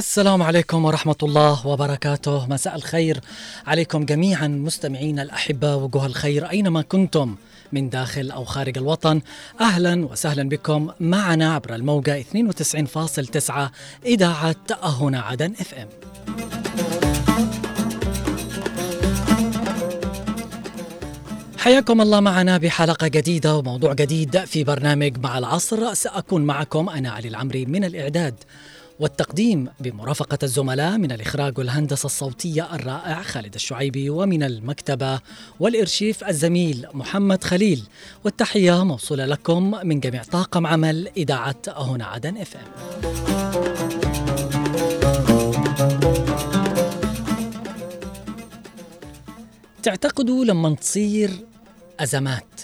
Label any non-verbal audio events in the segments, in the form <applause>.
السلام عليكم ورحمة الله وبركاته. مساء الخير عليكم جميعا مستمعينا الأحبة وجوه الخير أينما كنتم من داخل أو خارج الوطن. أهلا وسهلا بكم معنا عبر الموجة 92.9 إذاعة هنا عدن إف إم. حياكم الله معنا بحلقة جديدة وموضوع جديد في برنامج مع العصر. سأكون معكم أنا علي العمري من الإعداد. والتقديم بمرافقة الزملاء من الإخراج والهندسة الصوتية الرائع خالد الشعيبي ومن المكتبة والإرشيف الزميل محمد خليل. والتحية موصولة لكم من جميع طاقم عمل إذاعة هنا عدن إف إم. تعتقدوا لما تصير أزمات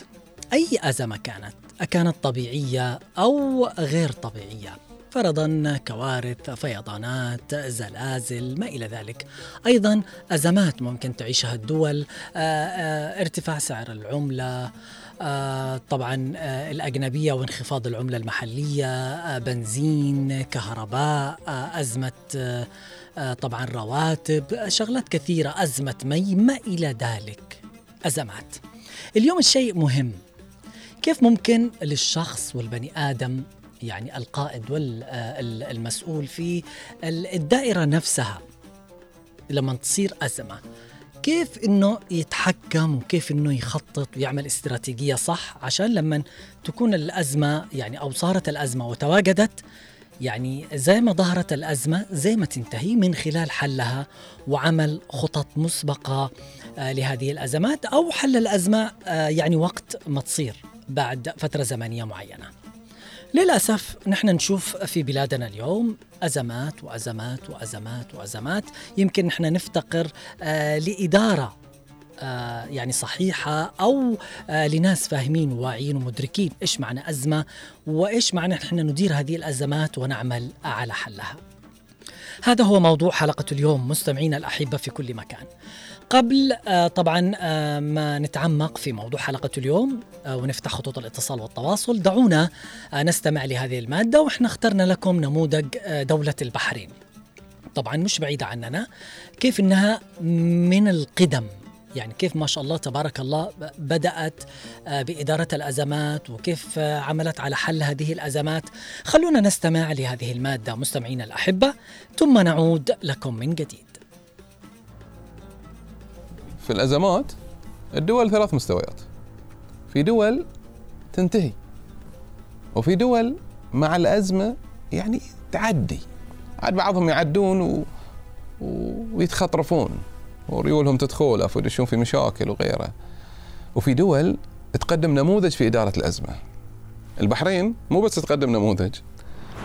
أي أزمة كانت؟ أكانت طبيعية أو غير طبيعية؟ فرضا كوارث فيضانات زلازل ما إلى ذلك. أيضا أزمات ممكن تعيشها الدول آه، آه، ارتفاع سعر العملة آه، طبعا الأجنبية وانخفاض العملة المحلية بنزين كهرباء أزمة طبعا رواتب شغلات كثيرة أزمة مي ما إلى ذلك. أزمات. اليوم الشيء مهم. كيف ممكن للشخص والبني آدم يعني القائد والمسؤول في الدائرة نفسها لما تصير أزمة كيف إنه يتحكم وكيف إنه يخطط ويعمل استراتيجية صح عشان لما تكون الأزمة يعني أو صارت الأزمة وتواجدت يعني زي ما ظهرت الأزمة زي ما تنتهي من خلال حلها وعمل خطط مسبقة آه، لهذه الأزمات أو حل الأزمة آه، يعني وقت ما تصير بعد فترة زمنية معينة. للأسف نحن نشوف في بلادنا اليوم أزمات وأزمات وأزمات وأزمات. يمكن نحن نفتقر آه لإدارة آه يعني صحيحة أو آه لناس فاهمين وواعيين ومدركين إيش معنى أزمة وإيش معنى نحن ندير هذه الأزمات ونعمل على حلها. هذا هو موضوع حلقة اليوم مستمعينا الأحبة في كل مكان. قبل آه، طبعا آه، ما نتعمق في موضوع حلقة اليوم آه، ونفتح خطوط الاتصال والتواصل. دعونا نستمع لهذه المادة وإحنا اخترنا لكم نموذج دولة البحرين. طبعا مش بعيدة عننا كيف إنها من القدم؟ يعني كيف ما شاء الله تبارك الله بدأت بإدارة الأزمات وكيف عملت على حل هذه الأزمات. خلونا نستمع لهذه المادة مستمعينا الأحبة ثم نعود لكم من جديد. في الأزمات الدول ثلاث مستويات. في دول تنتهي وفي دول مع الأزمة يعني تعدي. عاد بعضهم يعدون و... ويتخطرفون وريولهم تتخولف ويدشون في مشاكل وغيره. وفي دول تقدم نموذج في إدارة الأزمة. البحرين مو بس تقدم نموذج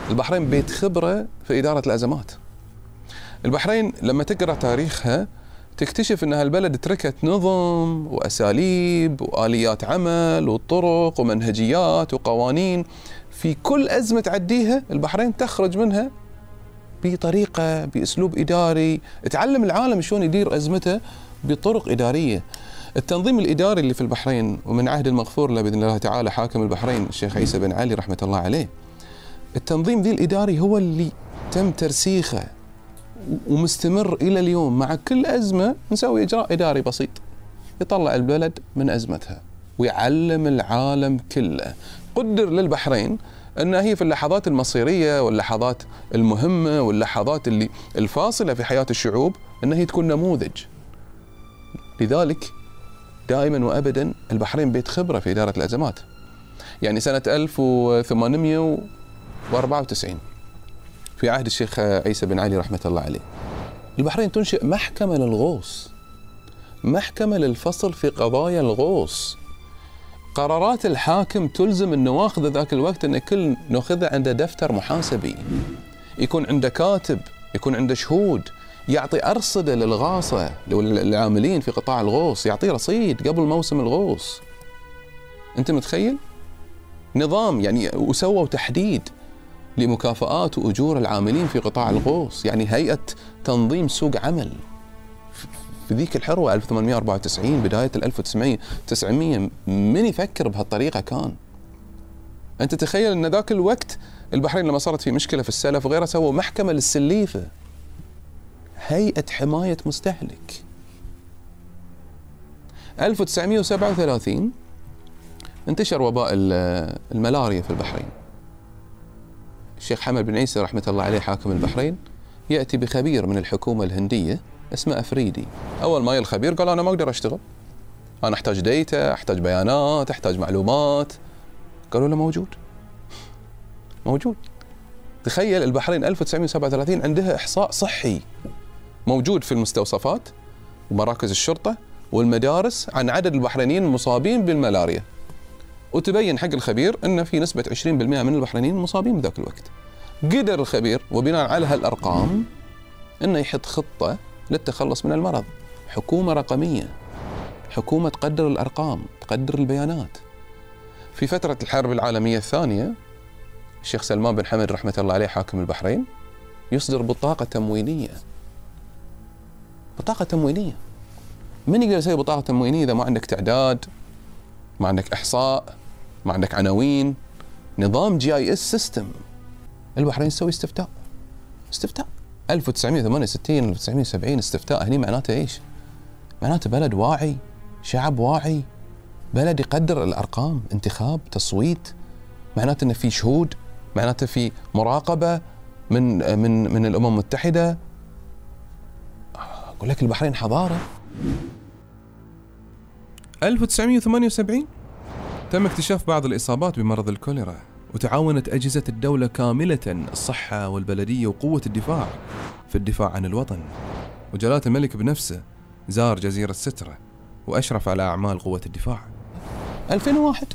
البحرين بيت خبرة في إدارة الأزمات. البحرين لما تقرأ تاريخها تكتشف إن هالبلد تركت نظم وأساليب وآليات عمل وطرق ومنهجيات وقوانين. في كل أزمة تعديها البحرين تخرج منها بطريقة بأسلوب إداري. تعلم العالم شلون يدير أزمته بطرق إدارية. التنظيم الإداري اللي في البحرين ومن عهد المغفور له بإذن الله تعالى حاكم البحرين الشيخ عيسى بن علي رحمة الله عليه. التنظيم ذي الإداري هو اللي تم ترسيخه. ومستمر إلى اليوم مع كل أزمة نسوي إجراء إداري بسيط. يطلع البلد من أزمتها ويعلم العالم كله. قدر للبحرين إن هي في اللحظات المصيرية واللحظات المهمة واللحظات اللي الفاصلة في حياة الشعوب إن هي تكون نموذج. لذلك دائما وابدا البحرين بيت خبرة في إدارة الأزمات. يعني سنة 1894 في عهد الشيخ عيسى بن علي رحمة الله عليه. البحرين تنشئ محكمة للغوص محكمة للفصل في قضايا الغوص. قرارات الحاكم تلزم النواخذ ذاك الوقت أن كل ناخذه عنده دفتر محاسبي. يكون عنده كاتب يكون عنده شهود يعطي أرصدة للغاصة للعاملين في قطاع الغوص يعطي رصيد قبل موسم الغوص. أنت متخيل؟ نظام يعني وسووا تحديد. لمكافآت وأجور العاملين في قطاع الغوص يعني هيئة تنظيم سوق عمل. في ذيك الحروة 1894 بداية 1900 من يفكر بهالطريقة كان؟ أنت تخيل أن ذاك الوقت البحرين لما صارت في مشكلة في السلف وغيرها سووا محكمة للسليفة. هيئة حماية مستهلك. 1937 انتشر وباء الملاريا في البحرين. الشيخ حمد بن عيسى رحمة الله عليه حاكم البحرين يأتي بخبير من الحكومة الهندية اسمه أفريدي. أول ما الخبير قال أنا ما أقدر أشتغل. أنا أحتاج ديتا أحتاج بيانات أحتاج معلومات. قالوا له موجود. موجود. تخيل البحرين 1937 عندها إحصاء صحي موجود في المستوصفات ومراكز الشرطة والمدارس عن عدد البحرينيين المصابين بالملاريا. وتبين حق الخبير إن في نسبة 20% من البحرينيين مصابين بذاك الوقت. قدر الخبير وبناء على هالأرقام إنه يحط خطة للتخلص من المرض. حكومة رقمية. حكومة تقدر الأرقام تقدر البيانات. في فترة الحرب العالمية الثانية الشيخ سلمان بن حمد رحمة الله عليه حاكم البحرين يصدر بطاقة تموينيه بطاقة تموينيه من يقدر يسوي بطاقة تموينيه إذا ما عندك تعداد ما عندك إحصاء؟ ما عندك عناوين. نظام GIS system البحرين تسوي استفتاء. استفتاء. 1968 1970 استفتاء. هني معناته إيش؟ معناته بلد واعي شعب واعي. بلد يقدر الأرقام انتخاب تصويت. معناته إنه في شهود معناته في مراقبة من من من الأمم المتحدة. أقول لك البحرين حضارة. 1978 تم اكتشاف بعض الإصابات بمرض الكوليرا وتعاونت أجهزة الدولة كاملة الصحة والبلدية وقوة الدفاع في الدفاع عن الوطن. وجلالة الملك بنفسه زار جزيرة سترة وأشرف على أعمال قوة الدفاع. 2001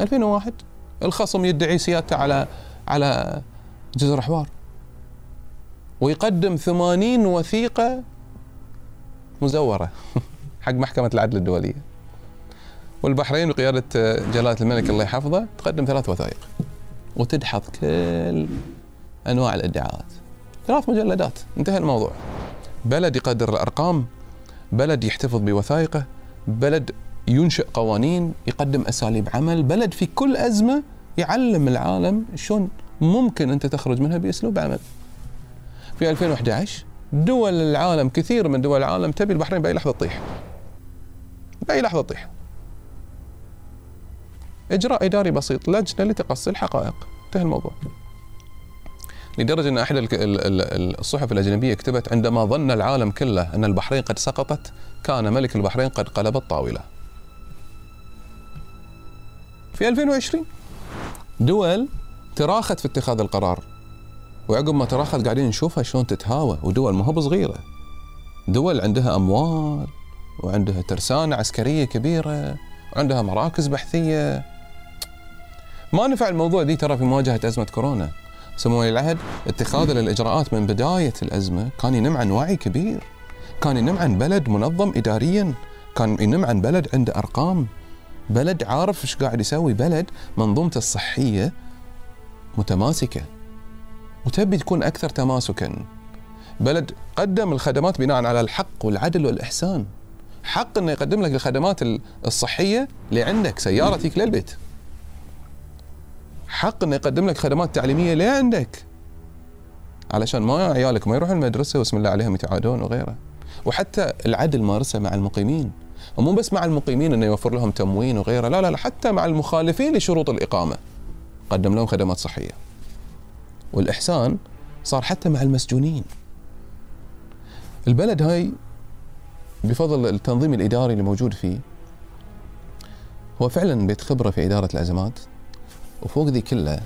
2001 الخصم يدعي سيادته على على جزر حوار. ويقدم 80 وثيقة مزورة <laughs> حق محكمة العدل الدولية. والبحرين بقيادة جلالة الملك الله يحفظه تقدم ثلاث وثائق وتدحض كل أنواع الادعاءات. ثلاث مجلدات. انتهى الموضوع. بلد يقدر الأرقام بلد يحتفظ بوثائقه بلد ينشئ قوانين يقدم أساليب عمل بلد في كل أزمة يعلم العالم شلون ممكن أنت تخرج منها بأسلوب عمل. في 2011 دول العالم كثير من دول العالم تبي البحرين بأي لحظة تطيح. بأي لحظة تطيح. إجراء إداري بسيط لجنة لتقصي الحقائق. انتهى الموضوع. لدرجة أن أحد الصحف الأجنبية كتبت عندما ظن العالم كله أن البحرين قد سقطت كان ملك البحرين قد قلب الطاولة. في 2020 دول تراخت في اتخاذ القرار. وعقب ما تراخت قاعدين نشوفها شلون تتهاوى ودول ما هو بصغيرة. دول عندها أموال وعندها ترسانة عسكرية كبيرة وعندها مراكز بحثية. ما نفع الموضوع دي ترى في مواجهة أزمة كورونا. سمو ولي العهد اتخاذ الاجراءات من بداية الأزمة كان ينم عن وعي كبير. كان ينم عن بلد منظم اداريا. كان ينم عن بلد عنده أرقام. بلد عارف إيش قاعد يسوي. بلد منظومته الصحية متماسكة. وتبي تكون أكثر تماسكا. بلد قدم الخدمات بناء على الحق والعدل والإحسان. حق إنه يقدم لك الخدمات الصحية اللي عندك سياره تجيك للبيت. حق إنه يقدم لك خدمات تعليمية ليه عندك؟ علشان ما عيالك ما يروحون المدرسة واسم الله عليهم يتعادون وغيره. وحتى العدل مارسه مع المقيمين. ومو بس مع المقيمين إنه يوفر لهم تموين وغيره لا لا لا حتى مع المخالفين لشروط الإقامة. قدم لهم خدمات صحية. والإحسان صار حتى مع المسجونين. البلد هاي بفضل التنظيم الإداري اللي موجود فيه هو فعلا بيت خبرة في إدارة الأزمات. وفوق ذي كلها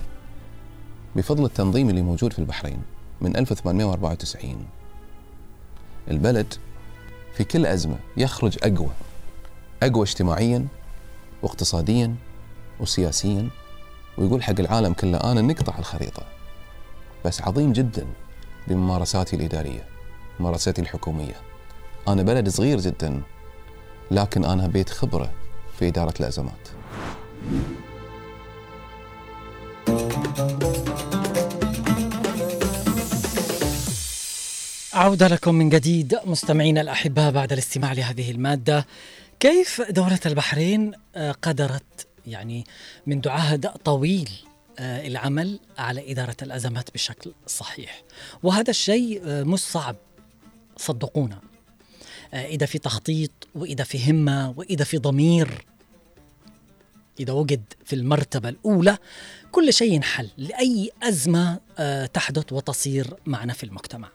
بفضل التنظيم اللي موجود في البحرين من 1894 البلد في كل أزمة يخرج أقوى أقوى اجتماعيا واقتصاديا وسياسيا ويقول حق العالم كله أنا نقطع الخريطة. بس عظيم جدا بممارساتي الإدارية ممارساتي الحكومية. أنا بلد صغير جدا لكن أنا بيت خبرة في إدارة الأزمات. عودة لكم من جديد مستمعينا الأحباء بعد الاستماع لهذه المادة. كيف دولة البحرين آه، قدرت؟ يعني منذ عهد طويل آه، العمل على إدارة الأزمات بشكل صحيح. وهذا الشيء آه، مش صعب. صدقونا. إذا في تخطيط وإذا في همة وإذا في ضمير إذا وجد في المرتبة الأولى كل شيء ينحل لأي أزمة آه، تحدث وتصير معنا في المجتمع.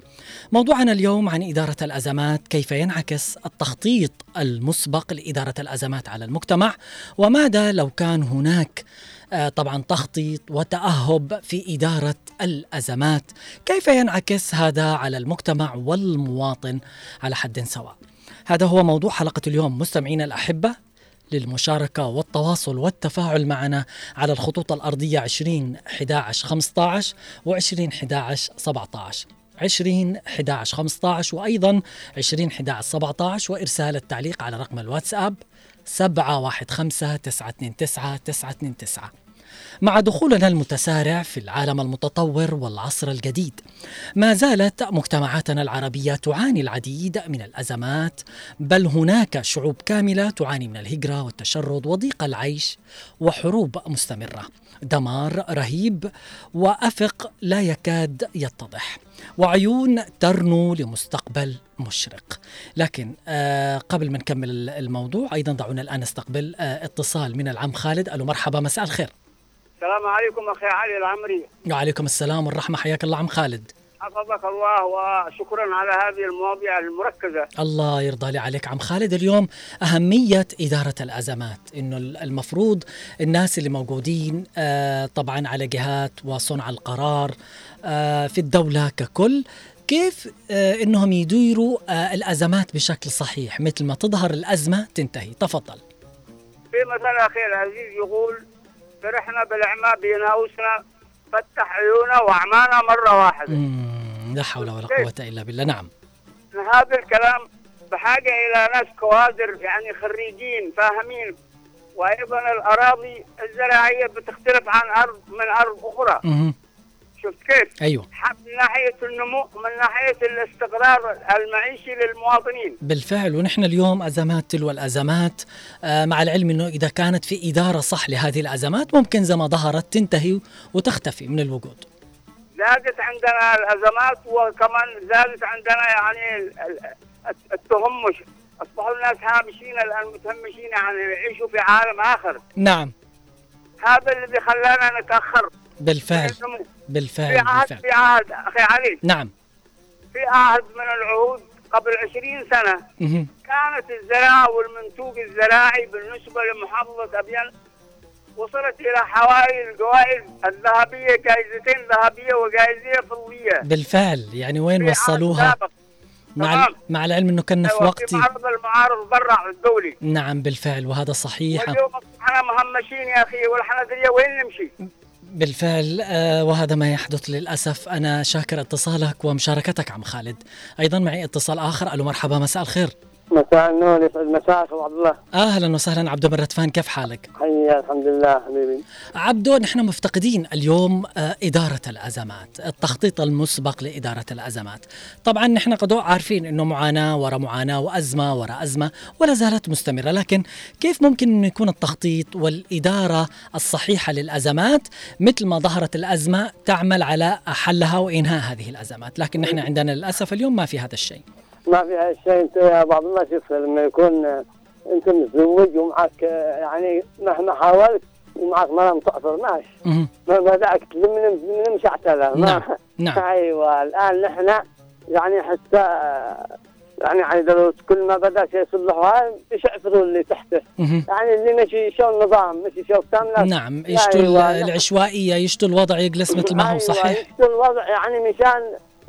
موضوعنا اليوم عن إدارة الأزمات، كيف ينعكس التخطيط المسبق لإدارة الأزمات على المجتمع، وماذا لو كان هناك آه، طبعا تخطيط وتأهب في إدارة الأزمات، كيف ينعكس هذا على المجتمع والمواطن على حد سواء. هذا هو موضوع حلقة اليوم مستمعينا الأحبة للمشاركة والتواصل والتفاعل معنا على الخطوط الأرضية 20 11 15 و 20 11 17 20 11 15 وأيضا 20 11 17 وإرسال التعليق على رقم الواتساب 715 929 929 مع دخولنا المتسارع في العالم المتطور والعصر الجديد. ما زالت مجتمعاتنا العربية تعاني العديد من الأزمات بل هناك شعوب كاملة تعاني من الهجرة والتشرد وضيق العيش وحروب مستمرة. دمار رهيب وأفق لا يكاد يتضح. وعيون ترنو لمستقبل مشرق. لكن آه قبل ما نكمل الموضوع أيضا دعونا الآن نستقبل آه اتصال من العم خالد. ألو مرحبا مساء الخير. السلام عليكم أخي علي العمري. وعليكم السلام والرحمة حياك الله عم خالد. حفظك الله وشكرا على هذه المواضيع المركزة. الله يرضى لي عليك عم خالد. اليوم أهمية إدارة الأزمات إنه المفروض الناس اللي موجودين آه طبعا على جهات وصنع القرار آه في الدولة ككل كيف آه إنهم يديروا الأزمات بشكل صحيح؟ مثل ما تظهر الأزمة تنتهي. تفضل. في مثل أخي العزيز يقول فرحنا بالعمى بناوسنا فتح عيونا وأعمانا مرة واحدة. مم، لا حول ولا قوة إلا بالله. نعم. هذا الكلام بحاجة إلى ناس كوادر يعني خريجين فاهمين. وأيضا الأراضي الزراعية بتختلف عن أرض من أرض أخرى. مهم. شفت كيف؟ أيوه. من ناحية النمو من ناحية الاستقرار المعيشي للمواطنين. بالفعل ونحن اليوم أزمات تلو الأزمات. آه، مع العلم إنه إذا كانت في إدارة صح لهذه الأزمات ممكن زي ما ظهرت تنتهي وتختفي من الوجود. زادت عندنا الأزمات وكمان زادت عندنا يعني ال- ال- التهمش. أصبحوا الناس هامشين الآن متهمشين يعني يعيشوا في عالم آخر. نعم. هذا الذي خلانا نتأخر. بالفعل. النمو. في بالفعل عهد بالفعل. في عهد أخي علي. نعم. في عهد من العهود قبل 20 سنة. مهم. كانت الزراعة والمنتوج الزراعي بالنسبة لمحافظة ابين وصلت إلى حوالي الجوائز الذهبية جائزتين ذهبية وجائزه فضيه بالفعل. يعني وين وصلوها. مع. مع العلم إنه كنا في أيوة، وقت في معرض المعارض برا الدولي. نعم بالفعل وهذا صحيح. واليوم إحنا مهمشين يا أخي والحنا ندري وين نمشي؟ بالفعل. آه، وهذا ما يحدث للأسف. أنا شاكر اتصالك ومشاركتك عم خالد. أيضا معي اتصال آخر. ألو مرحبا مساء الخير. مساء النور ابو عبد الله. أهلا وسهلا. عبدو من رتفان كيف حالك؟ حي الحمد لله حبيبي. عبدو نحن مفتقدين اليوم آه، إدارة الأزمات التخطيط المسبق لإدارة الأزمات. طبعا نحن قد عارفين أنه معاناة وراء معاناة وأزمة وراء أزمة ولا زالت مستمرة لكن كيف ممكن أنه يكون التخطيط والإدارة الصحيحة للأزمات مثل ما ظهرت الأزمة تعمل على حلها وإنهاء هذه الأزمات؟ لكن نحن عندنا للأسف اليوم ما في هذا الشيء. ما في هالشيء انت يا عبد الله شوف لما يكون آه، انت متزوج ومعك آه، يعني مهما حاولت ومعك مرة متأثر ماشي. ما بدأك تلم من مشعتلة ما نعم نعم. <laughs> أيوه الآن نحن يعني حتى آه، يعني عايز كل ما بدأ شيء يصلحها يشعفروا اللي تحته. يعني اللي مشي شو النظام مشي شو كامل نعم يشتوا أيوة،. العشوائية يشتوا الوضع يجلس مثل ما هو أيوة، صحيح؟ يشتوا الوضع يعني مشان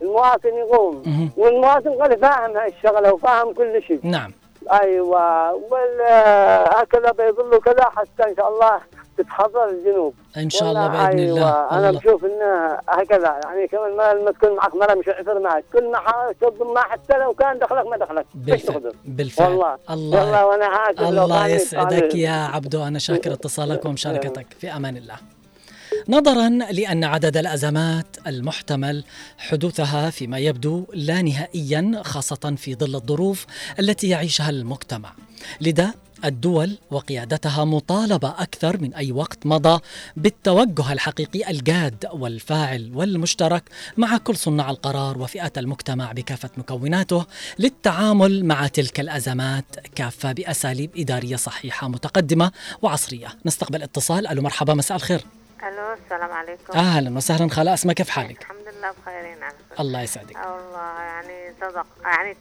المواطن يقوم. والمواطن قال فاهم هاي الشغله وفاهم كل شيء. نعم. أيوه. وهكذا بيظلوا كذا حتى إن شاء الله تتحضر الجنوب. إن شاء الله بإذن أيوة. الله. أنا الله بشوف إنه هكذا. يعني كمان ما لما تكون معك مرة مش عفر معك. كل ما حاولت تضم معه حتى لو كان دخلك ما دخلك. بالفعل. بالفعل. والله. الله. والله وأنا الله يسعدك. يا عبدو. أنا شاكر اتصالك ومشاركتك. في أمان الله. نظرا لأن عدد الأزمات المحتمل حدوثها فيما يبدو لا نهائيا خاصة في ظل الظروف التي يعيشها المجتمع. لذا الدول وقيادتها مطالبة أكثر من أي وقت مضى بالتوجه الحقيقي الجاد والفاعل والمشترك مع كل صناع القرار وفئات المجتمع بكافة مكوناته للتعامل مع تلك الأزمات كافة بأساليب إدارية صحيحة متقدمة وعصرية. نستقبل اتصال. ألو مرحبا مساء الخير. ألو السلام عليكم أهلا وسهلا خالة أسماء كيف حالك الحمد لله بخيرين على. الله يسعدك والله يعني صدق يعني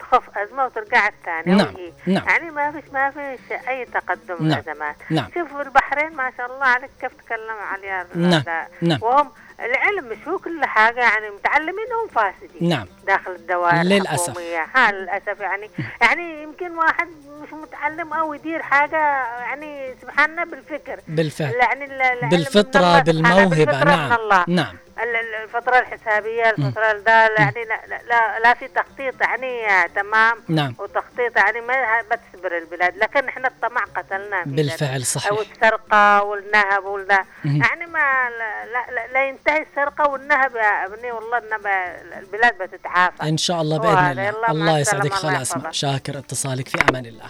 تخف أزمة وترجع الثانية نعم، وهي. نعم. يعني ما فيش ما فيش أي تقدم نعم، الازمات نعم. شوف البحرين ما شاء الله عليك كيف تكلم عليها نعم،. نعم. وهم العلم مش هو كل حاجة يعني متعلمين هم فاسدين. نعم. داخل الدوائر للأسف. الحكومية ها للأسف يعني يعني يمكن واحد مش متعلم أو يدير حاجة يعني سبحاننا بالفكر. بالفعل يعني بالفطرة الله بالموهبة. بالفطرة نعم. الله. نعم. الفترة الحسابية الفترة ده يعني لا, لا, لا, في تخطيط يعني تمام. نعم. وتخطيط يعني ما بتصبر البلاد لكن إحنا الطمع قتلنا بالفعل أو صحيح. السرقة والنهب مهم. يعني ما لا, لا, لا, لا ينتهي السرقة والنهب يا أبني والله انما البلاد بتتعافى. إن شاء الله هذا. الله. الله يسعدك. الله خلا اسماء يحفظك. شاكر اتصالك في أمان الله.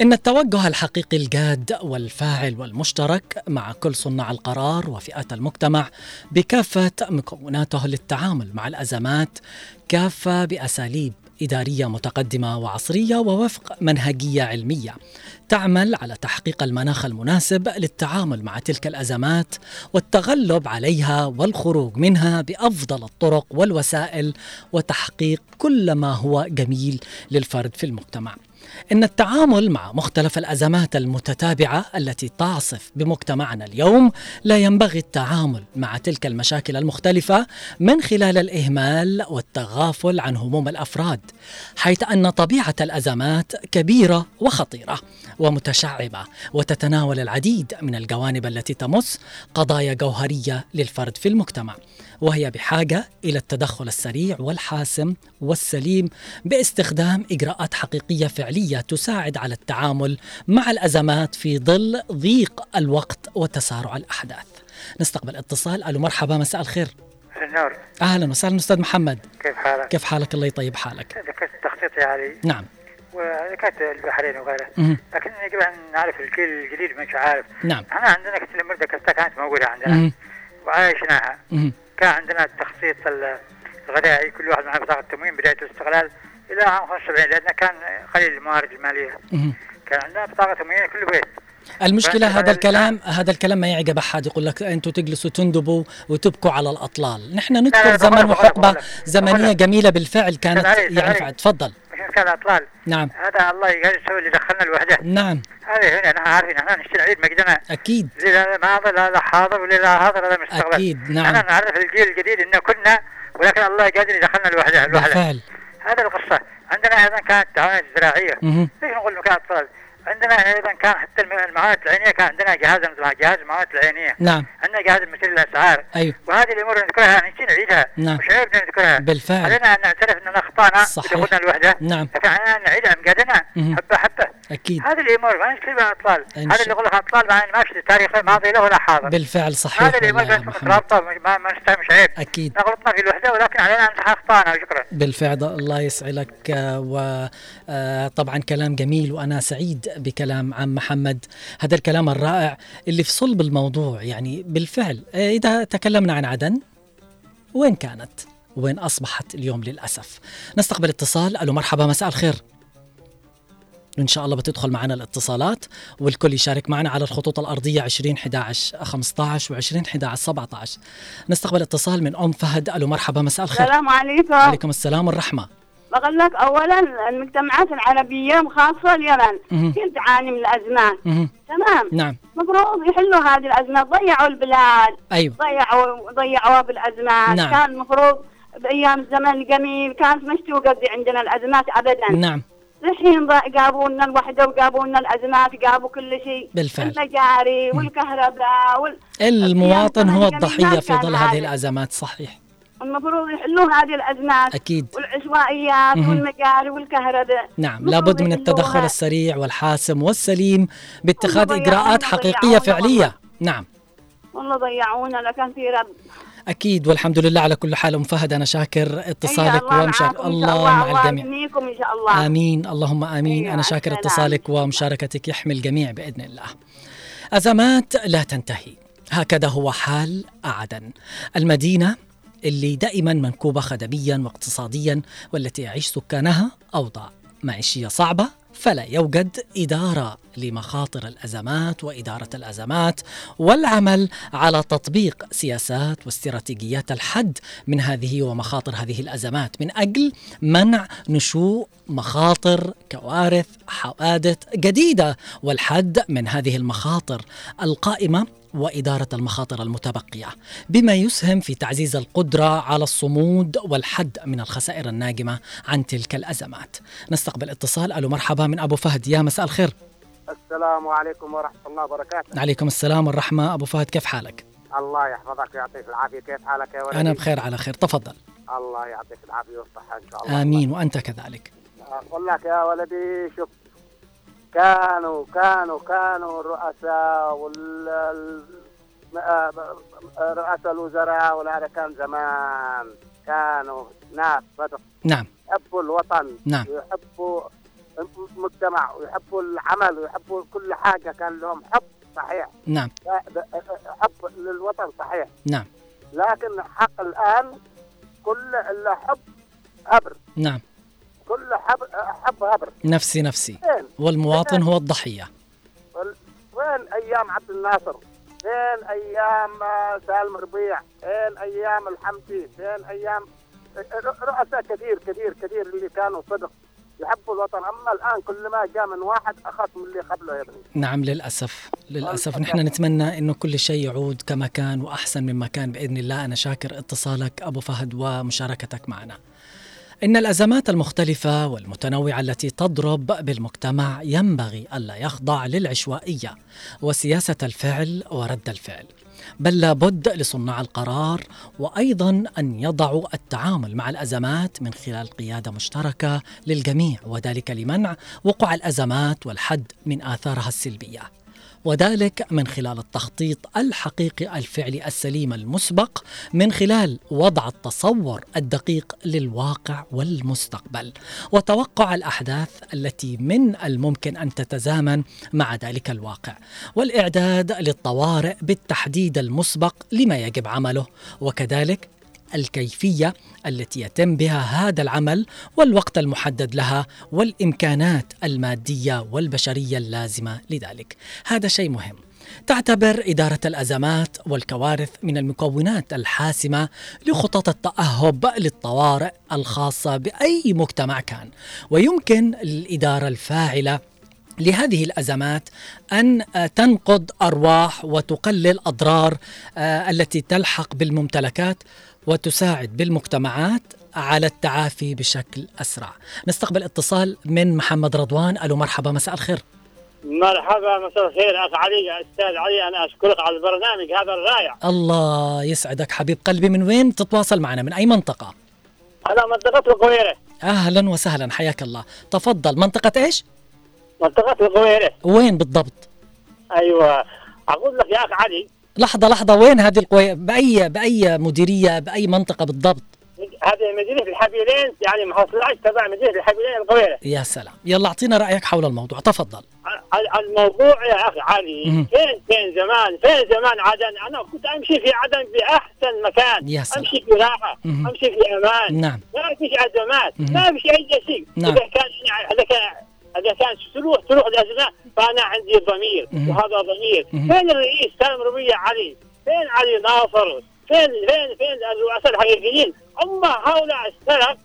إن التوجه الحقيقي الجاد والفاعل والمشترك مع كل صناع القرار وفئات المجتمع بكافه مكوناته للتعامل مع الأزمات كافة بأساليب إدارية متقدمة وعصرية ووفق منهجية علمية. تعمل على تحقيق المناخ المناسب للتعامل مع تلك الأزمات والتغلب عليها والخروج منها بأفضل الطرق والوسائل وتحقيق كل ما هو جميل للفرد في المجتمع. إن التعامل مع مختلف الأزمات المتتابعة التي تعصف بمجتمعنا اليوم لا ينبغي التعامل مع تلك المشاكل المختلفة من خلال الإهمال والتغافل عن هموم الأفراد حيث أن طبيعة الأزمات كبيرة وخطيرة ومتشعبة وتتناول العديد من الجوانب التي تمس قضايا جوهرية للفرد في المجتمع وهي بحاجة إلى التدخل السريع والحاسم والسليم باستخدام إجراءات حقيقية فعلية تساعد على التعامل مع الأزمات في ظل ضيق الوقت وتسارع الأحداث. نستقبل اتصال ألو مرحبا مساء الخير. نور أهلا وسهلا أستاذ محمد، كيف حالك؟ كيف حالك الله يطيب حالك؟ ذكرت التخطيط يا علي نعم. وذكرت البحرين وغيره. لكن يجب أن نعرف الجيل الجديد مش عارف نعم. إحنا عندنا كتل المرده كستا كانت موجودة عندنا. وعايشناها. كان عندنا التخطيط ال- الغذائي كل واحد معنا بطاقه تموين بداية الاستقلال إلى عام 75 لأن كان قليل الموارد المالية مهم. كان عندنا بطاقه تموين كل بيت المشكلة بس هذا الكلام هذا الكلام ما يعجب أحد يقول لك أنتم تجلسوا تندبوا وتبكوا على الأطلال نحن نذكر زمن بقول لك. جميلة بالفعل كانت يعني. تفضل كان الأطلال. نعم. هذا الله يسوي اللي دخلنا الوحده نعم. هذه هنا نحن عارفين إحنا نشتري العيد مقدنا أكيد. اللي لا ماضي لا حاضر واللي لا حاضر هذا مستقبل. أكيد نعم. أنا نعرف الجيل الجديد إنه كنا ولكن الله قادر يدخلنا الوحده الوحده بالفعل. هذا القصة. عندنا أيضا كانت التعاونات الزراعيه مهم. ليش نقول مكان أطفال؟ عندنا أيضا كان حتى الم- المعونات العينية كان عندنا جهاز مثل جهاز المعونات العينية. نعم. عندنا جهاز مثل الاسعار أيوه. وهذه الأمور نذكرها نسي نعيدها. نعم. مش عيب نذكرها؟ بالفعل. علينا أن نعترف اننا اخطانا صحيح. الوحدة. نعم. لكن علينا أن نعيدها مقادنا. حبة حبة. أكيد. هذه الأمور ما أطفال. إن هذا اللي يقول لك أطفال مع ما في تاريخ ماضي له ولا حاضر. بالفعل صحيح هذا الأمور مترابطه ما ما نستهم مش عيب أكيد غلطنا في الوحدة ولكن علينا أن نصحح اخطائنا وشكرا بالفعل الله يسعدك وطبعا كلام جميل وأنا سعيد بكلام عم محمد. هذا الكلام الرائع اللي في صلب الموضوع يعني بالفعل. آه، إذا تكلمنا عن عدن وين كانت؟ وين أصبحت اليوم للأسف؟ نستقبل اتصال. ألو مرحبا مساء الخير. إن شاء الله بتدخل معنا الاتصالات والكل يشارك معنا على الخطوط الأرضية 20 11 15 و20 11 17 نستقبل اتصال من أم فهد. ألو مرحبا مساء الخير. السلام عليكم. عليكم السلام والرحمة. بقول لك اولا المجتمعات العربية خاصه اليمن. كثير تعاني من الأزمات. تمام. نعم. المفروض يحلوا هذه الأزمات. ضيعوا البلاد. أيوة. ضيعوا ضيعوها بالأزمات. نعم. كان المفروض بأيام الزمن الجميل كانت مش عندنا الأزمات ابدا. نعم. الحين جابوا لنا الوحدة وجابوا لنا الأزمات جابوا كل شيء. بالفعل. المجاري والكهرباء وال... المواطن هو الجميل في ظل هذه هذا. الأزمات صحيح. المفروض يحلوا هذه الأزمات. أكيد. والعشوائيات. والمجاري والكهرباء. نعم لابد من التدخل. السريع والحاسم والسليم باتخاذ حقيقية ضيعونا فعلية. نعم. والله ضيعونا لكن في رب أكيد والحمد لله على كل حال. أم فهد أنا شاكر اتصالك الله ومشارك معاكم إن الله شاء الله مع الله الجميع إن شاء الله. آمين. اللهم آمين. أيوة، أنا شاكر السلام. اتصالك ومشاركتك يحمي الجميع بإذن الله. أزمات لا تنتهي. هكذا هو حال عدن المدينة اللي دائما منكوبة خدميا واقتصاديا والتي يعيش سكانها أوضاع معيشية صعبة فلا يوجد إدارة لمخاطر الأزمات وإدارة الأزمات والعمل على تطبيق سياسات واستراتيجيات الحد من هذه ومخاطر هذه الأزمات من أجل منع نشوء مخاطر كوارث حوادث جديدة والحد من هذه المخاطر القائمة وإدارة المخاطر المتبقية بما يسهم في تعزيز القدرة على الصمود والحد من الخسائر الناجمة عن تلك الأزمات. نستقبل اتصال. ألو مرحبا من أبو فهد. يا مساء الخير. السلام عليكم ورحمة الله وبركاته. عليكم السلام والرحمة. أبو فهد كيف حالك؟ الله يحفظك ويعطيك العافية. كيف حالك يا ولدي؟ أنا بخير على خير. تفضل. الله يعطيك العافية والصحة إن شاء الله. آمين وأنت كذلك. أقول لك يا ولدي شوف كانوا كانوا كانوا الرؤساء وال رؤساء الوزراء وهذا كان زمان. كانوا ناس صدق نعم. يحبوا الوطن. نعم. ويحبوا المجتمع. ويحبوا العمل. ويحبوا كل حاجة كان لهم حب صحيح. نعم. حب للوطن صحيح. نعم. لكن حق الآن كل إلا حب هبر نعم. كل حب حب هبر نفسي نفسي. فين؟ والمواطن هو الضحية. وين أيام عبد الناصر؟ فين أيام آه، سالم ربيع؟ فين أيام الحمدي؟ فين أيام رؤساء كثير كثير كثير اللي كانوا صدق يحبوا الوطن. أما الآن كل ما جاء من واحد أخذ من اللي قبله يا ابني. نعم للأسف. للأسف. والله. نحن نتمنى أنه كل شيء يعود كما كان وأحسن مما كان بإذن الله. أنا شاكر اتصالك أبو فهد ومشاركتك معنا. إن الأزمات المختلفة والمتنوعة التي تضرب بالمجتمع ينبغي ألا يخضع للعشوائية وسياسة الفعل ورد الفعل بل لابد لصناع القرار وأيضا أن يضعوا التعامل مع الأزمات من خلال قيادة مشتركة للجميع وذلك لمنع وقوع الأزمات والحد من آثارها السلبية. وذلك من خلال التخطيط الحقيقي الفعلي السليم المسبق من خلال وضع التصور الدقيق للواقع والمستقبل وتوقع الأحداث التي من الممكن أن تتزامن مع ذلك الواقع والإعداد للطوارئ بالتحديد المسبق لما يجب عمله. وكذلك الكيفية التي يتم بها هذا العمل والوقت المحدد لها والإمكانات المادية والبشرية اللازمة لذلك. هذا شيء مهم. تعتبر إدارة الأزمات والكوارث من المكونات الحاسمة لخطط التأهب للطوارئ الخاصة بأي مجتمع كان، ويمكن الاداره الفاعلة لهذه الأزمات أن تنقض أرواح وتقلل أضرار آه، التي تلحق بالممتلكات وتساعد بالمجتمعات على التعافي بشكل أسرع. نستقبل اتصال من محمد رضوان، ألو مرحبا مساء الخير. مرحبا مساء الخير أخ علي أستاذ علي أنا أشكرك على البرنامج هذا الرائع الله يسعدك حبيب قلبي من وين تتواصل معنا من أي منطقة؟ أنا منطقة القويرة أهلا وسهلا حياك الله. تفضل منطقة إيش؟ منطقة القويرة وين بالضبط؟ أيوه أقول لك يا أخ علي لحظة لحظة وين هذه القوي بأي بأي مديرية بأي منطقة بالضبط؟ هذه مدينة الحبيلين يعني محافظة العج تبع مدينة الحبيلين القويره يا سلام يلا أعطينا رأيك حول الموضوع تفضل. ال- الموضوع يا اخ علي. فين فين زمان فين زمان عدن أنا كنت أمشي في عدن باحسن مكان يا سلام. أمشي في راحة مم. أمشي في أمان نعم ما فيش أزمات مم. ما فيش أي شيء نعم. إذا كان كان إذا كان تروح تروح الازمات فأنا عندي ضمير. وهذا ضمير. فين الرئيس؟ سالم ربيع علي. فين علي ناصر؟ فين فين فين الرؤساء الحقيقيين؟ هم هؤلاء السلف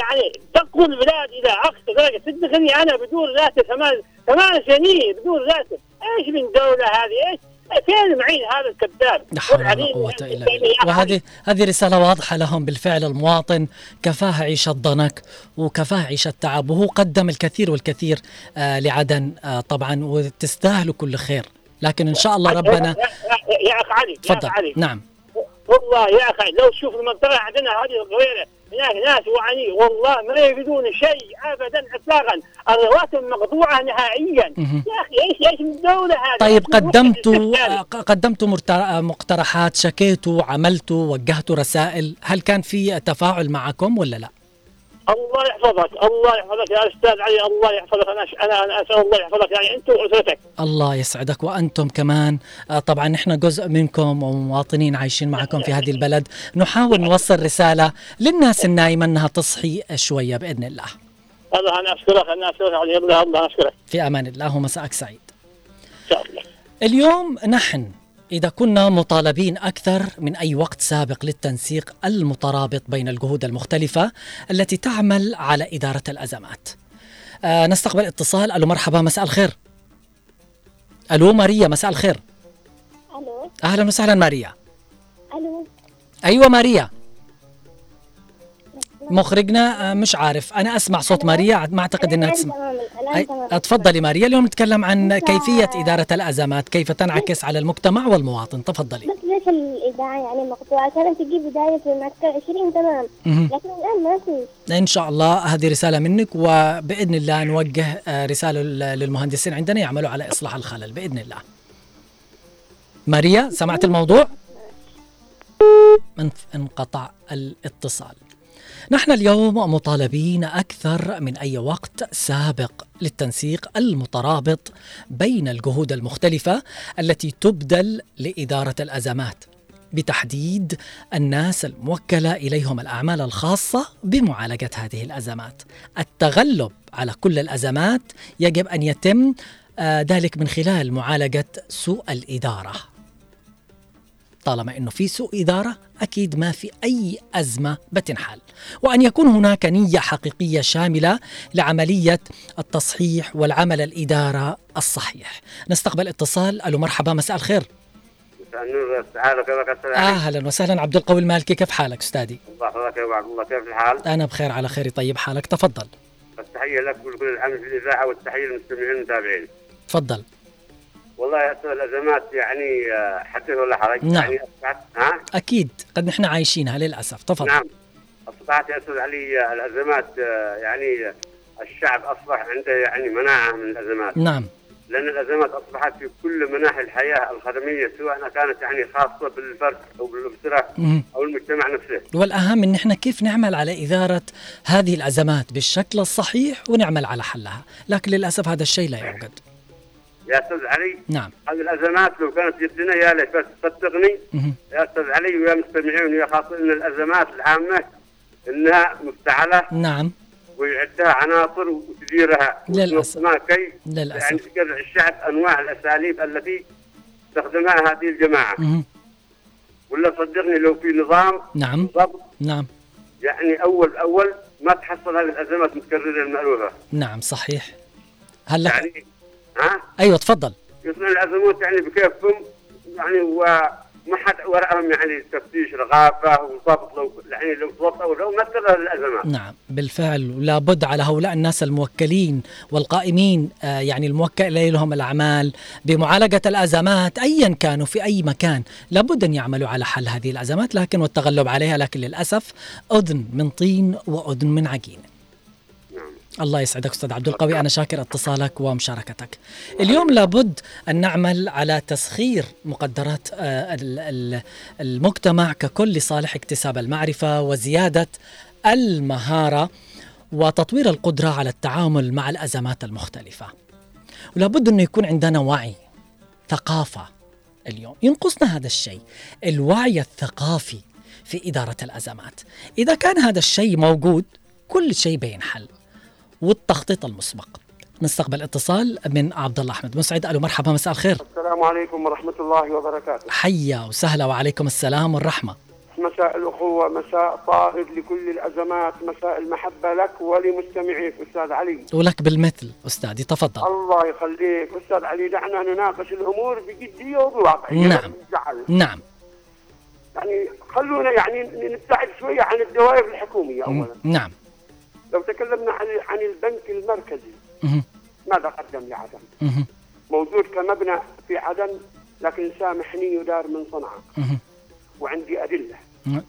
يعني دقوا البلاد إلى أقصى درجة. صدقني أنا بدون راتب ثمان ثمان سنين بدون راتب إيش من دولة هذه؟ إيش فين المعين هذا الكذاب لا حول ولا قوة إلا بالله. أخي وهذه هذه رسالة واضحة لهم بالفعل المواطن. كفاه عيشة ضنك وكفاه عيشة تعب وهو قدم الكثير والكثير آه لعدن آه طبعا وتستاهلوا كل خير. لكن إن شاء الله ربنا يا, اخ علي تفضل. نعم. والله يا أخي لو تشوف المنطقة عندنا هذه القويره هناك ناس يعني والله ما يريدون شيء ابدا اطلاقا. الرواتب مقطوعة نهائيا. يا أخي إيش إيش من الدولة هذه؟ طيب قدمتوا؟ آه، قدمتوا مرت- آه، مقترحات شكيتوا عملتوا وجهتوا رسائل. هل كان في تفاعل معكم ولا لا؟ الله يحفظك الله يحفظك يا أستاذ علي الله يحفظك. أنا أنا أنا أسأل الله يحفظك يعني أنت وأسرتك. الله يسعدك وأنتم كمان. آه، طبعا نحن جزء منكم ومواطنين عايشين معكم في هذه البلد. نحاول نوصل رسالة للناس النايمة إنها تصحي شوية بإذن الله. الله أنا أشكرك أنا أشكرك علي. الله الله أشكرك. في أمان الله ومساءك سعيد. إن شاء الله. اليوم نحن إذا كنا مطالبين أكثر من أي وقت سابق للتنسيق المترابط بين الجهود المختلفة التي تعمل على إدارة الأزمات. آه نستقبل اتصال ألو مرحبا مساء الخير. ألو ماريا مساء الخير. ألو أهلا وسهلا ماريا. ألو أيوة ماريا. مخرجنا آه، مش عارف. أنا أسمع صوت ماريا ما أعتقد أنها الآن تسمع تفضلي ماريا. اليوم نتكلم عن كيفية إدارة الأزمات كيف تنعكس على المجتمع والمواطن. تفضلي. بس ليش الاذاعه يعني مقطوعة؟ كانت تجي بداية في المعسكر 20 تمام. لكن الآن ما في. إن شاء الله هذه رسالة منك وبإذن الله نوجه آه، رسالة لل- للمهندسين عندنا يعملوا على إصلاح الخلل بإذن الله. ماريا سمعت الموضوع؟ انقطع الاتصال. نحن اليوم مطالبين أكثر من أي وقت سابق للتنسيق المترابط بين الجهود المختلفة التي تبذل لإدارة الأزمات بتحديد الناس الموكلة إليهم الأعمال الخاصة بمعالجة هذه الأزمات. التغلب على كل الأزمات يجب أن يتم آه، ذلك من خلال معالجة سوء الإدارة. طالما إنه في سوء إدارة أكيد ما في أي أزمة بتنحل. وأن يكون هناك نية حقيقية شاملة لعملية التصحيح والعمل الإدارة الصحيح. نستقبل اتصال. ألو مرحبا مساء الخير؟ أهلا وسهلا. عبد القوي المالكي كيف حالك أستاذي؟ الله يحفظك يا عبد الله كيف الحال؟ أنا بخير على خير. طيب حالك؟ تفضل. التحيه لك ولكل العمل في الاذاعه والتحية للمستمعين المتابعين. تفضل. والله يا أستاذ الأزمات يعني آه، حدث ولا حرج؟ نعم. يعني اصبحت ها؟ أكيد. قد نحن عايشينها للأسف. تفضل. نعم. أصبحت يا أستاذ علي آه، الأزمات آه، يعني الشعب أصبح عنده يعني مناعة من الأزمات. نعم. لأن الأزمات أصبحت في كل مناحي الحياة الخدمية سواء كانت يعني خاصة بالفرد أو بالأسرة مهم. أو المجتمع نفسه. والأهم إن إحنا كيف نعمل على إدارة هذه الأزمات بالشكل الصحيح ونعمل على حلها. لكن للأسف هذا الشيء لا يوجد يا أستاذ علي؟ نعم. هذه الأزمات لو كانت يدنا يا ليت بس صدقني. مهم. يا أستاذ علي ويا مستمعين ويا خاصة إن الأزمات العامة إنها مفتعلة. نعم. ويعدها عناصر وتديرها. وتنظمها كي للأسف. يعني تقرع الشعب أنواع الأساليب التي استخدمها هذه الجماعة. مهم. ولا صدقني لو في نظام نعم. ضبط نعم. يعني أول اول ما تحصل هذه الأزمات متكررة المألوفة. نعم صحيح. هل لك يعني ها؟ أيوه تفضل. يصنع الازمات يعني بكيفهم يعني وما حد وراءهم يعني تفتيش رغافه وضبط لو يعني لو ضبط أو لو ما تكرر الأزمات. نعم بالفعل. لابد على هؤلاء الناس الموكلين والقائمين آه، يعني الموكل لهم الأعمال بمعالجة الأزمات ايا كانوا في أي مكان. لابد أن يعملوا على حل هذه الأزمات لكن والتغلب عليها لكن للأسف أذن من طين وأذن من عجين الله يسعدك أستاذ عبد القوي أنا شاكر اتصالك ومشاركتك. اليوم لابد أن نعمل على تسخير مقدرات آه، ال- ال- المجتمع ككل لصالح اكتساب المعرفة وزيادة المهارة وتطوير القدرة على التعامل مع الأزمات المختلفة. ولابد أنه يكون عندنا وعي ثقافة اليوم ينقصنا هذا الشيء الوعي الثقافي في إدارة الأزمات. إذا كان هذا الشيء موجود كل شيء بينحل. والتخطيط المسبق. نستقبل اتصال من عبد الله أحمد مسعد. ألو مرحبا مساء الخير. السلام عليكم ورحمة الله وبركاته. حيا وسهلا وعليكم السلام والرحمة. مساء الأخوة مساء طارد لكل الأزمات. مساء المحبة لك ولمستمعيك أستاذ علي. ولك بالمثل أستاذي تفضل. الله يخليك. أستاذ علي دعنا نناقش الأمور بجدية وبواقعية نعم. نعم. يعني خلونا يعني نبتعد شوية عن الدوائر الحكومية أولا. نعم. لو تكلمنا عن عن البنك المركزي. ماذا قدم لعدن. موجود كمبنى في عدن لكن سامحني يدار من صنعاء. وعندي أدلة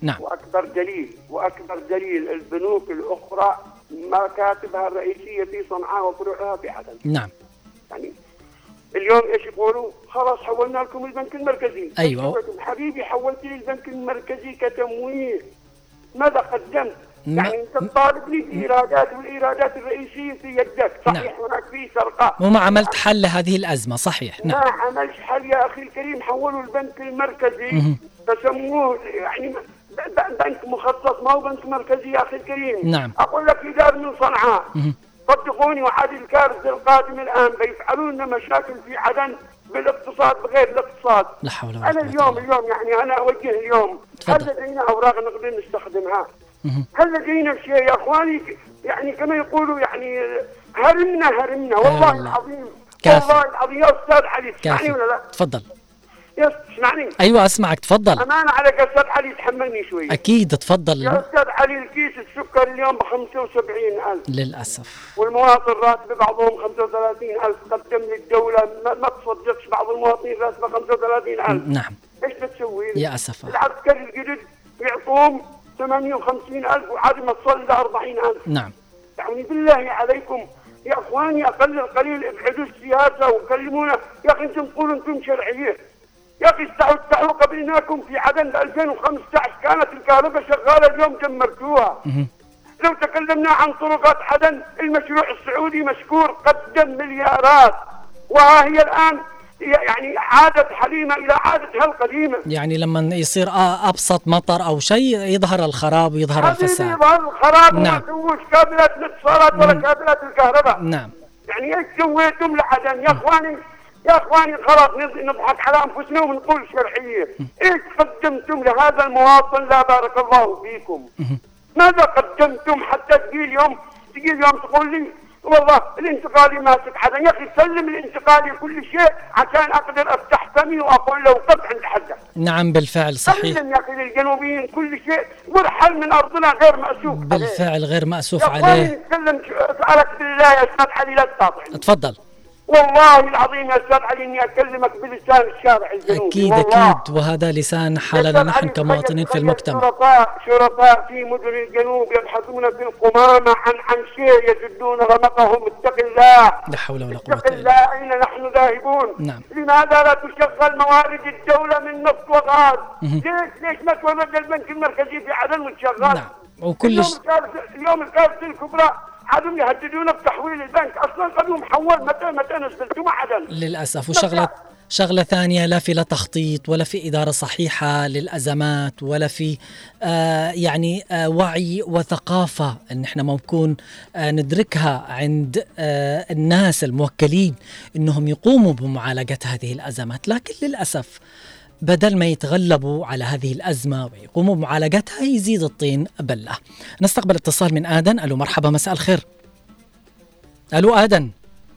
نعم وأكبر دليل وأكبر دليل البنوك الأخرى مكاتبها الرئيسية في صنعاء وفروعها في عدن نعم يعني اليوم إيش يقولوا؟ خلاص حولنا لكم البنك المركزي. قلت حبيبي حولت لي البنك المركزي كتمويل ماذا قدمت؟ ما- يعني انت طالب لي بايرادات والايرادات الرئيسية في يدك صحيح هناك في سرقه وما عملت حل لهذه الأزمة صحيح ما نعم عملش حل يا أخي الكريم حولوا البنك المركزي. فسموه يعني بنك مخصص ما هو بنك مركزي يا أخي الكريم نعم. أقول لك إدارة من صنعاء. صدقوني وعاد الكارثه القادم الآن بيفعلوا لنا مشاكل في عدن بالاقتصاد بغير الاقتصاد لا حول ولا أنا قوة اليوم اليوم يعني أنا أوجه اليوم هل. لدينا أوراق نقدر نستخدمها؟ هل لدينا شيء يا أخواني؟ يعني كما يقولوا يعني هرمنا هرمنا. والله الله. العظيم. كافي. والله العظيم. يا أستاذ علي تسمعني ولا لا؟ تفضل. يا اسمعني أيوة أسمعك. تفضل. أمانة عليك يا أستاذ علي تحملني شوي. أكيد. تفضل. يا أستاذ علي الكيس السكر اليوم ب 75000 للأسف. والمواطن راتب بعضهم 35000 قدم للدولة ما, تصدقش بعض المواطنين راتبه 35000 نعم. إيش بتسوي؟ يا أسف العسكري الجدد يعطوهم 58000 وعاد ما تصل ل 40000 نعم. يعني بالله عليكم يا إخواني أقل القليل ابعدوا السياسة وكلمونا. يا أخي أنتم تقولوا أنتم شرعيه يا أخي استعوا استعوا قبلناكم في عدن ب 2015 كانت الكهرباء شغالة اليوم دمرتوها. لو تكلمنا عن طرقات عدن المشروع السعودي مشكور قدم مليارات. وها هي الآن يعني عادت حليمة إلى عادتها القديمه يعني لما يصير أبسط مطر أو شيء يظهر الخراب ويظهر الفساد. يظهر الخراب وما نعم. سووش كابلات الاتصالات ولا مم. كابلات الكهرباء. نعم. يعني إيش سويتم لعدن يا إخواني يا إخواني خلاص نض- نضحك على أنفسنا ونقول شرعية. إيش قدمتم لهذا المواطن؟ لا بارك الله فيكم. ماذا قدمتم حتى تجي اليوم تجي اليوم تقول لي والله الانتقالي ماسك عدن يا أخي سلم الانتقالي كل شيء عشان أقدر أفتح فمي وأقول له وقف عند حدك. نعم بالفعل صحيح. سلم يا أخي للجنوبيين كل شيء. وارحل من أرضنا غير مأسوف عليه. بالفعل غير مأسوف يا أخواني عليه. نتكلم اسالك بالله يا أستاذ علي لا تقاطعني تفضل. والله العظيم يا أستاذ علي إني أكلمك بلسان الشارع الجنوبي. أكيد والله. أكيد. وهذا لسان حالنا نحن كمواطنين في المجتمع تخيل شرطاء شرطاء في مدن الجنوب يبحثون في القمامة عن عن شيء يجدون رمقهم اتق الله. لا حول ولا قوة اتق إلا الله. أين نحن ذاهبون؟ نعم. لماذا لا تشغل موارد الدولة من نفط وغاز. ليش ليش ما تولد البنك المركزي في عدن وتشغل نعم. وكل اليوم الكارثة الكبرى عادوا يهددون بتحويل البنك. أصلا قبل محول متى متى نزلتوا مع عدن للأسف. وشغلة شغلة ثانية لا في لا تخطيط ولا في إدارة صحيحة للأزمات ولا في آه يعني آه وعي وثقافة أن إحنا ممكن آه ندركها عند آه الناس الموكلين أنهم يقوموا بمعالجة هذه الأزمات. لكن للأسف بدل ما يتغلبوا على هذه الأزمة ويقوموا بمعالجتها يزيد الطين بلة. نستقبل اتصال من آدن. ألو مرحبا مساء الخير. ألو آدن.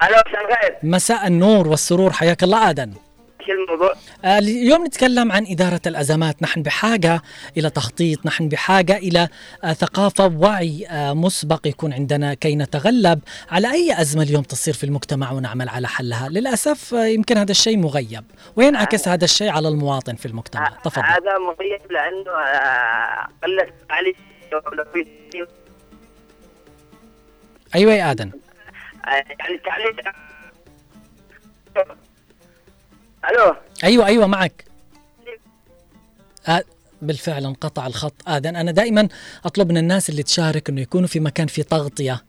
ألو مساء الخير. مساء النور والسرور. حياك الله آدن. إيش الموضوع؟ آه، اليوم نتكلم عن إدارة الأزمات. نحن بحاجة إلى تخطيط نحن بحاجة إلى آه، ثقافة ووعي آه، مسبق يكون عندنا كي نتغلب على أي أزمة اليوم تصير في المجتمع ونعمل على حلها. للأسف يمكن هذا الشيء مغيب وينعكس هذا الشيء على المواطن في المجتمع. تفضل. هذا مغيب لأنه آه، قلت علي أيوة يا آدن يعني ألو؟ أيوة أيوة معك. آه بالفعل انقطع الخط. آذن أنا دائما أطلب من الناس اللي تشارك أنه يكونوا في مكان في تغطية.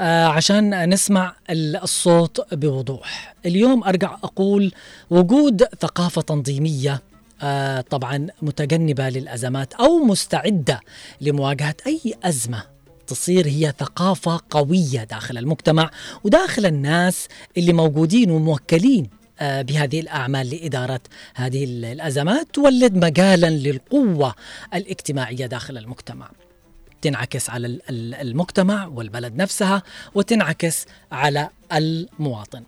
آه عشان نسمع ال- الصوت بوضوح. اليوم أرجع أقول وجود ثقافة تنظيمية آه طبعا متجنبة للأزمات أو مستعدة لمواجهة أي أزمة تصير هي ثقافة قوية داخل المجتمع وداخل الناس اللي موجودين وموكلين. آه، بهذه الأعمال لإدارة هذه ال- الأزمات تولد مجالا للقوة الاجتماعية داخل المجتمع. تنعكس على ال- ال- المجتمع والبلد نفسها وتنعكس على المواطن.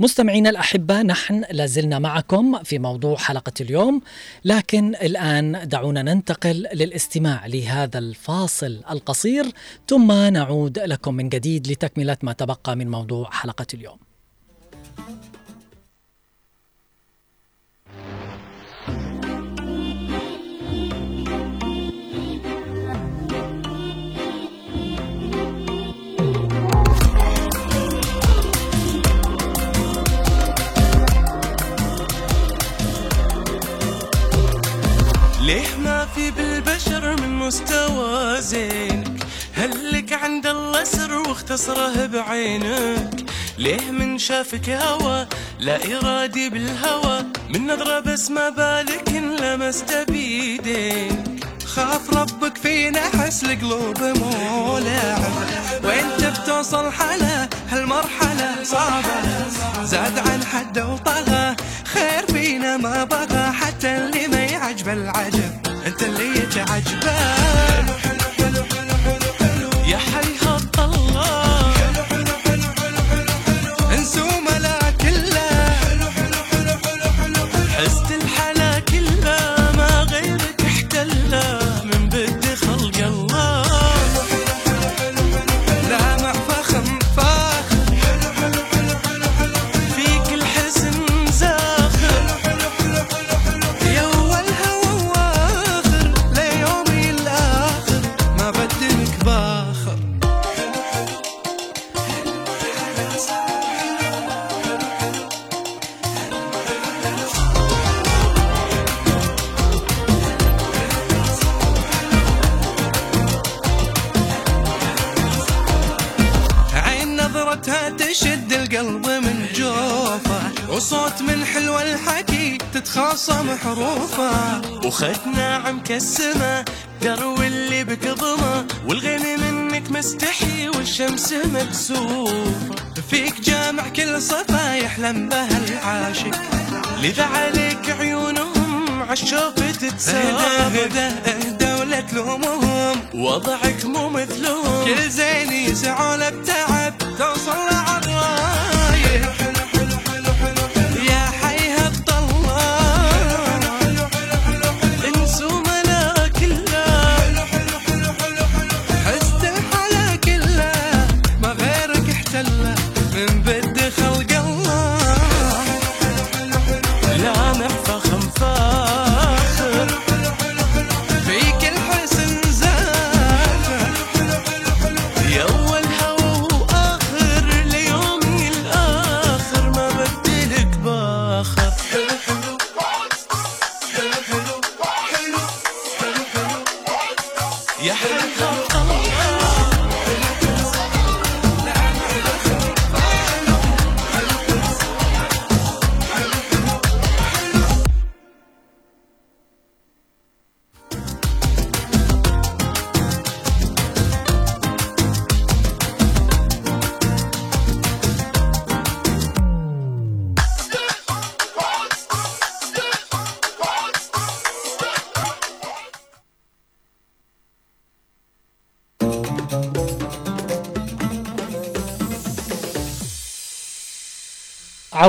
مستمعينا الأحبة نحن لازلنا معكم في موضوع حلقة اليوم لكن الآن دعونا ننتقل للاستماع لهذا الفاصل القصير ثم نعود لكم من جديد لتكملة ما تبقى من موضوع حلقة اليوم. مستوى زينك. هلك عند الله سر واختصره بعينك؟ ليه من شافك هوى لا إرادي بالهوى؟ من نظرة بس ما بالك إن لمست بيدينك. خاف ربك فينا حس القلوب مو لعب وانت بتوصل حلا هالمرحلة صعبة. زاد عن حد وطغى خير فينا ما بغى. حتى اللي ما يعجبه العجب. انت اللي يتعجبه لذا عليك عيونهم عالشوف تتسابق اهدى اهدى ولا تلومهم وضعك مو مثلهم. كل زين يسعوا له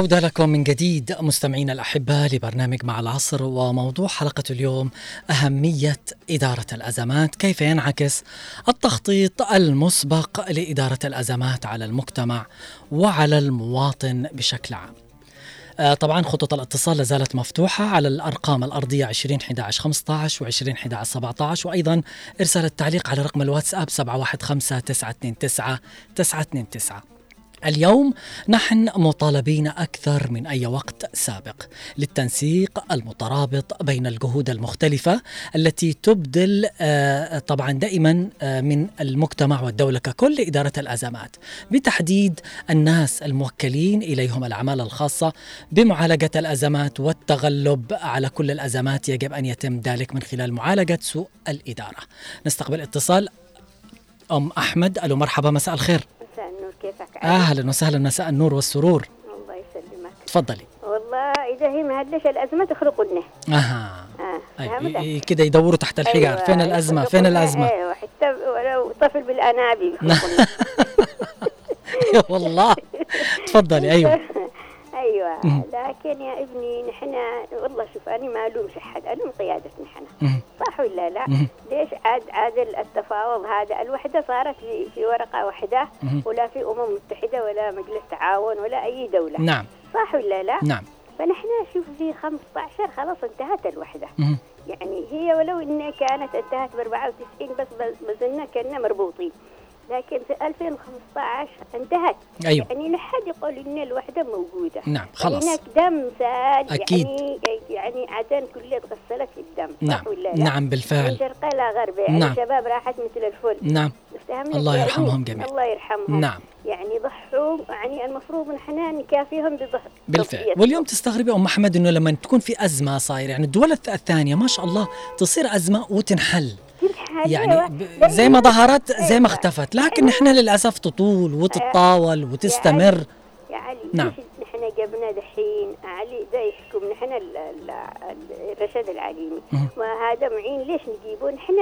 عودة لكم من جديد مستمعينا الأحبة لبرنامج مع العصر وموضوع حلقة اليوم أهمية إدارة الأزمات كيف ينعكس التخطيط المسبق لإدارة الأزمات على المجتمع وعلى المواطن بشكل عام. آه، طبعا خطوط الاتصال لازالت مفتوحة على الأرقام الأرضية 20 11 15 و 20 11 17 وأيضا إرسال التعليق على رقم الواتساب 715 929 929 اليوم نحن مطالبين أكثر من أي وقت سابق للتنسيق المترابط بين الجهود المختلفة التي تبذل آه، طبعا دائما آه، من المجتمع والدولة ككل لاداره الأزمات بتحديد الناس الموكلين إليهم الأعمال الخاصة بمعالجة الأزمات والتغلب على كل الأزمات يجب أن يتم ذلك من خلال معالجة سوء الإدارة. نستقبل اتصال أم أحمد ألو مرحبا مساء الخير. كيفك؟ أهلا. وسهلا مساء النور والسرور. الله يسلمك. تفضلي. والله إذا هي ما هدش الأزمة تخلق لنا أها. آه. أيوة. كده يدوروا تحت الحجار أيوة، فين الأزمة؟ فين الأزمة؟ أيوه حتى ولو طفل بالأنابيب. <laughs> والله. تفضلي أيوه. <laughs> أيوه. لكن يا ابني نحن والله شوف أنا ما ألومش أحد ألوم قيادتنا نحن. صح ولا لا؟ ليش عاد عاد التفاوض هذا الوحدة صارت في, في ورقة واحدة. ولا في أمم متحدة ولا مجلس تعاون ولا أي دولة نعم صح ولا لا؟ نعم فنحن شوف في 15 خلاص انتهت الوحدة. يعني هي ولو إنها كانت انتهت ب 94 بس إننا كنا مربوطين لكن في 2015 انتهت أيوة. يعني لا حد يقول إن الوحدة موجودة نعم، خلاص. هناك دم سال أكيد. يعني يعني عدن كلها تغسلت في الدم نعم. ولا لا؟ نعم، بالفعل. من شرقها إلى غربها يعني نعم. شباب راحت مثل الفل نعم الله يعني يرحمهم جميعا. الله يرحمهم نعم. يعني ضحوا يعني المفروض نحن نكافيهم بضح بالفعل. واليوم تستغربي أم أحمد إنه لما تكون في أزمة صايرة يعني الدول الث- الثانية ما شاء الله تصير أزمة وتنحل يعني أيوة. زي ما ظهرت زي ما أيوة. اختفت لكن نحن للأسف تطول وتتطاول وتستمر يا علي نعم. نحن جبنا دحين علي ده نحن ال- ال- ال- الرشد العليمي. وهذا معين ليش نجيبه نحن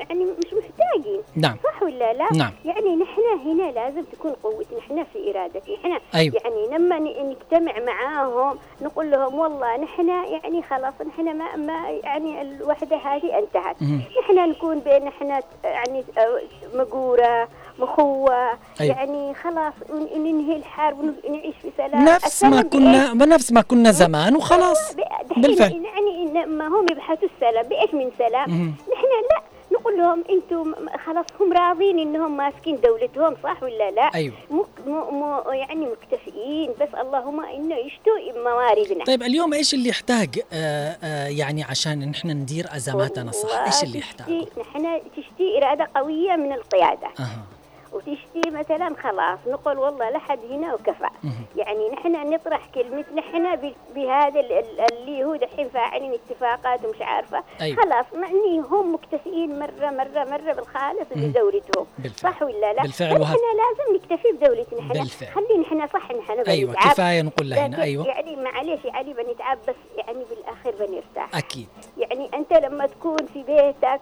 يعني مش محتاجين نعم. صح ولا لا نعم. يعني نحن هنا لازم تكون قوتنا نحن في إرادتنا نحن أيوة. يعني لما نجتمع معاهم نقول لهم والله نحن يعني خلاص نحن ما, ما يعني الوحدة هذه انتهت. نحن نكون بين نحن يعني مقورة مخوة. أيوة. يعني خلاص ننهي الحرب ونعيش في سلام. نفس ما كنا نفس ما كنا زمان وخلاص. بالفعل. يعني ما هم يبحثوا السلام. بإيش من سلام. نحن لا. نقول لهم أنتم خلاص هم راضين إنهم ماسكين دولتهم صح ولا لا؟ أيوة. مك م م يعني مكتفئين. بس اللهم انه يشتوا مواردنا. طيب اليوم إيش اللي يحتاج؟ آه آه يعني عشان نحن ندير أزماتنا صح؟ إيش اللي يحتاج نحن تشتي إرادة قوية من القيادة. أها. وتشتي مثلا خلاص نقول والله لحد هنا وكفى يعني نحن نطرح كلمة نحن بهذا ال- ال- اللي هو دحين فاعلين اتفاقات ومش عارفة أيوة. خلاص معني هم مكتفيين مرة مرة مرة بالخالص. بدولتهم بالفعل. صح ولا لا؟ بالفعل وهذا- لازم نكتفي بدولتنا نحن بالفعل. خلي نحن صح نحن بنتعب. كفاية نقول لكن أيوة. يعني معلش يا علي بنتعب بس يعني بالآخر بنرتاح أكيد يعني أنت لما تكون في بيتك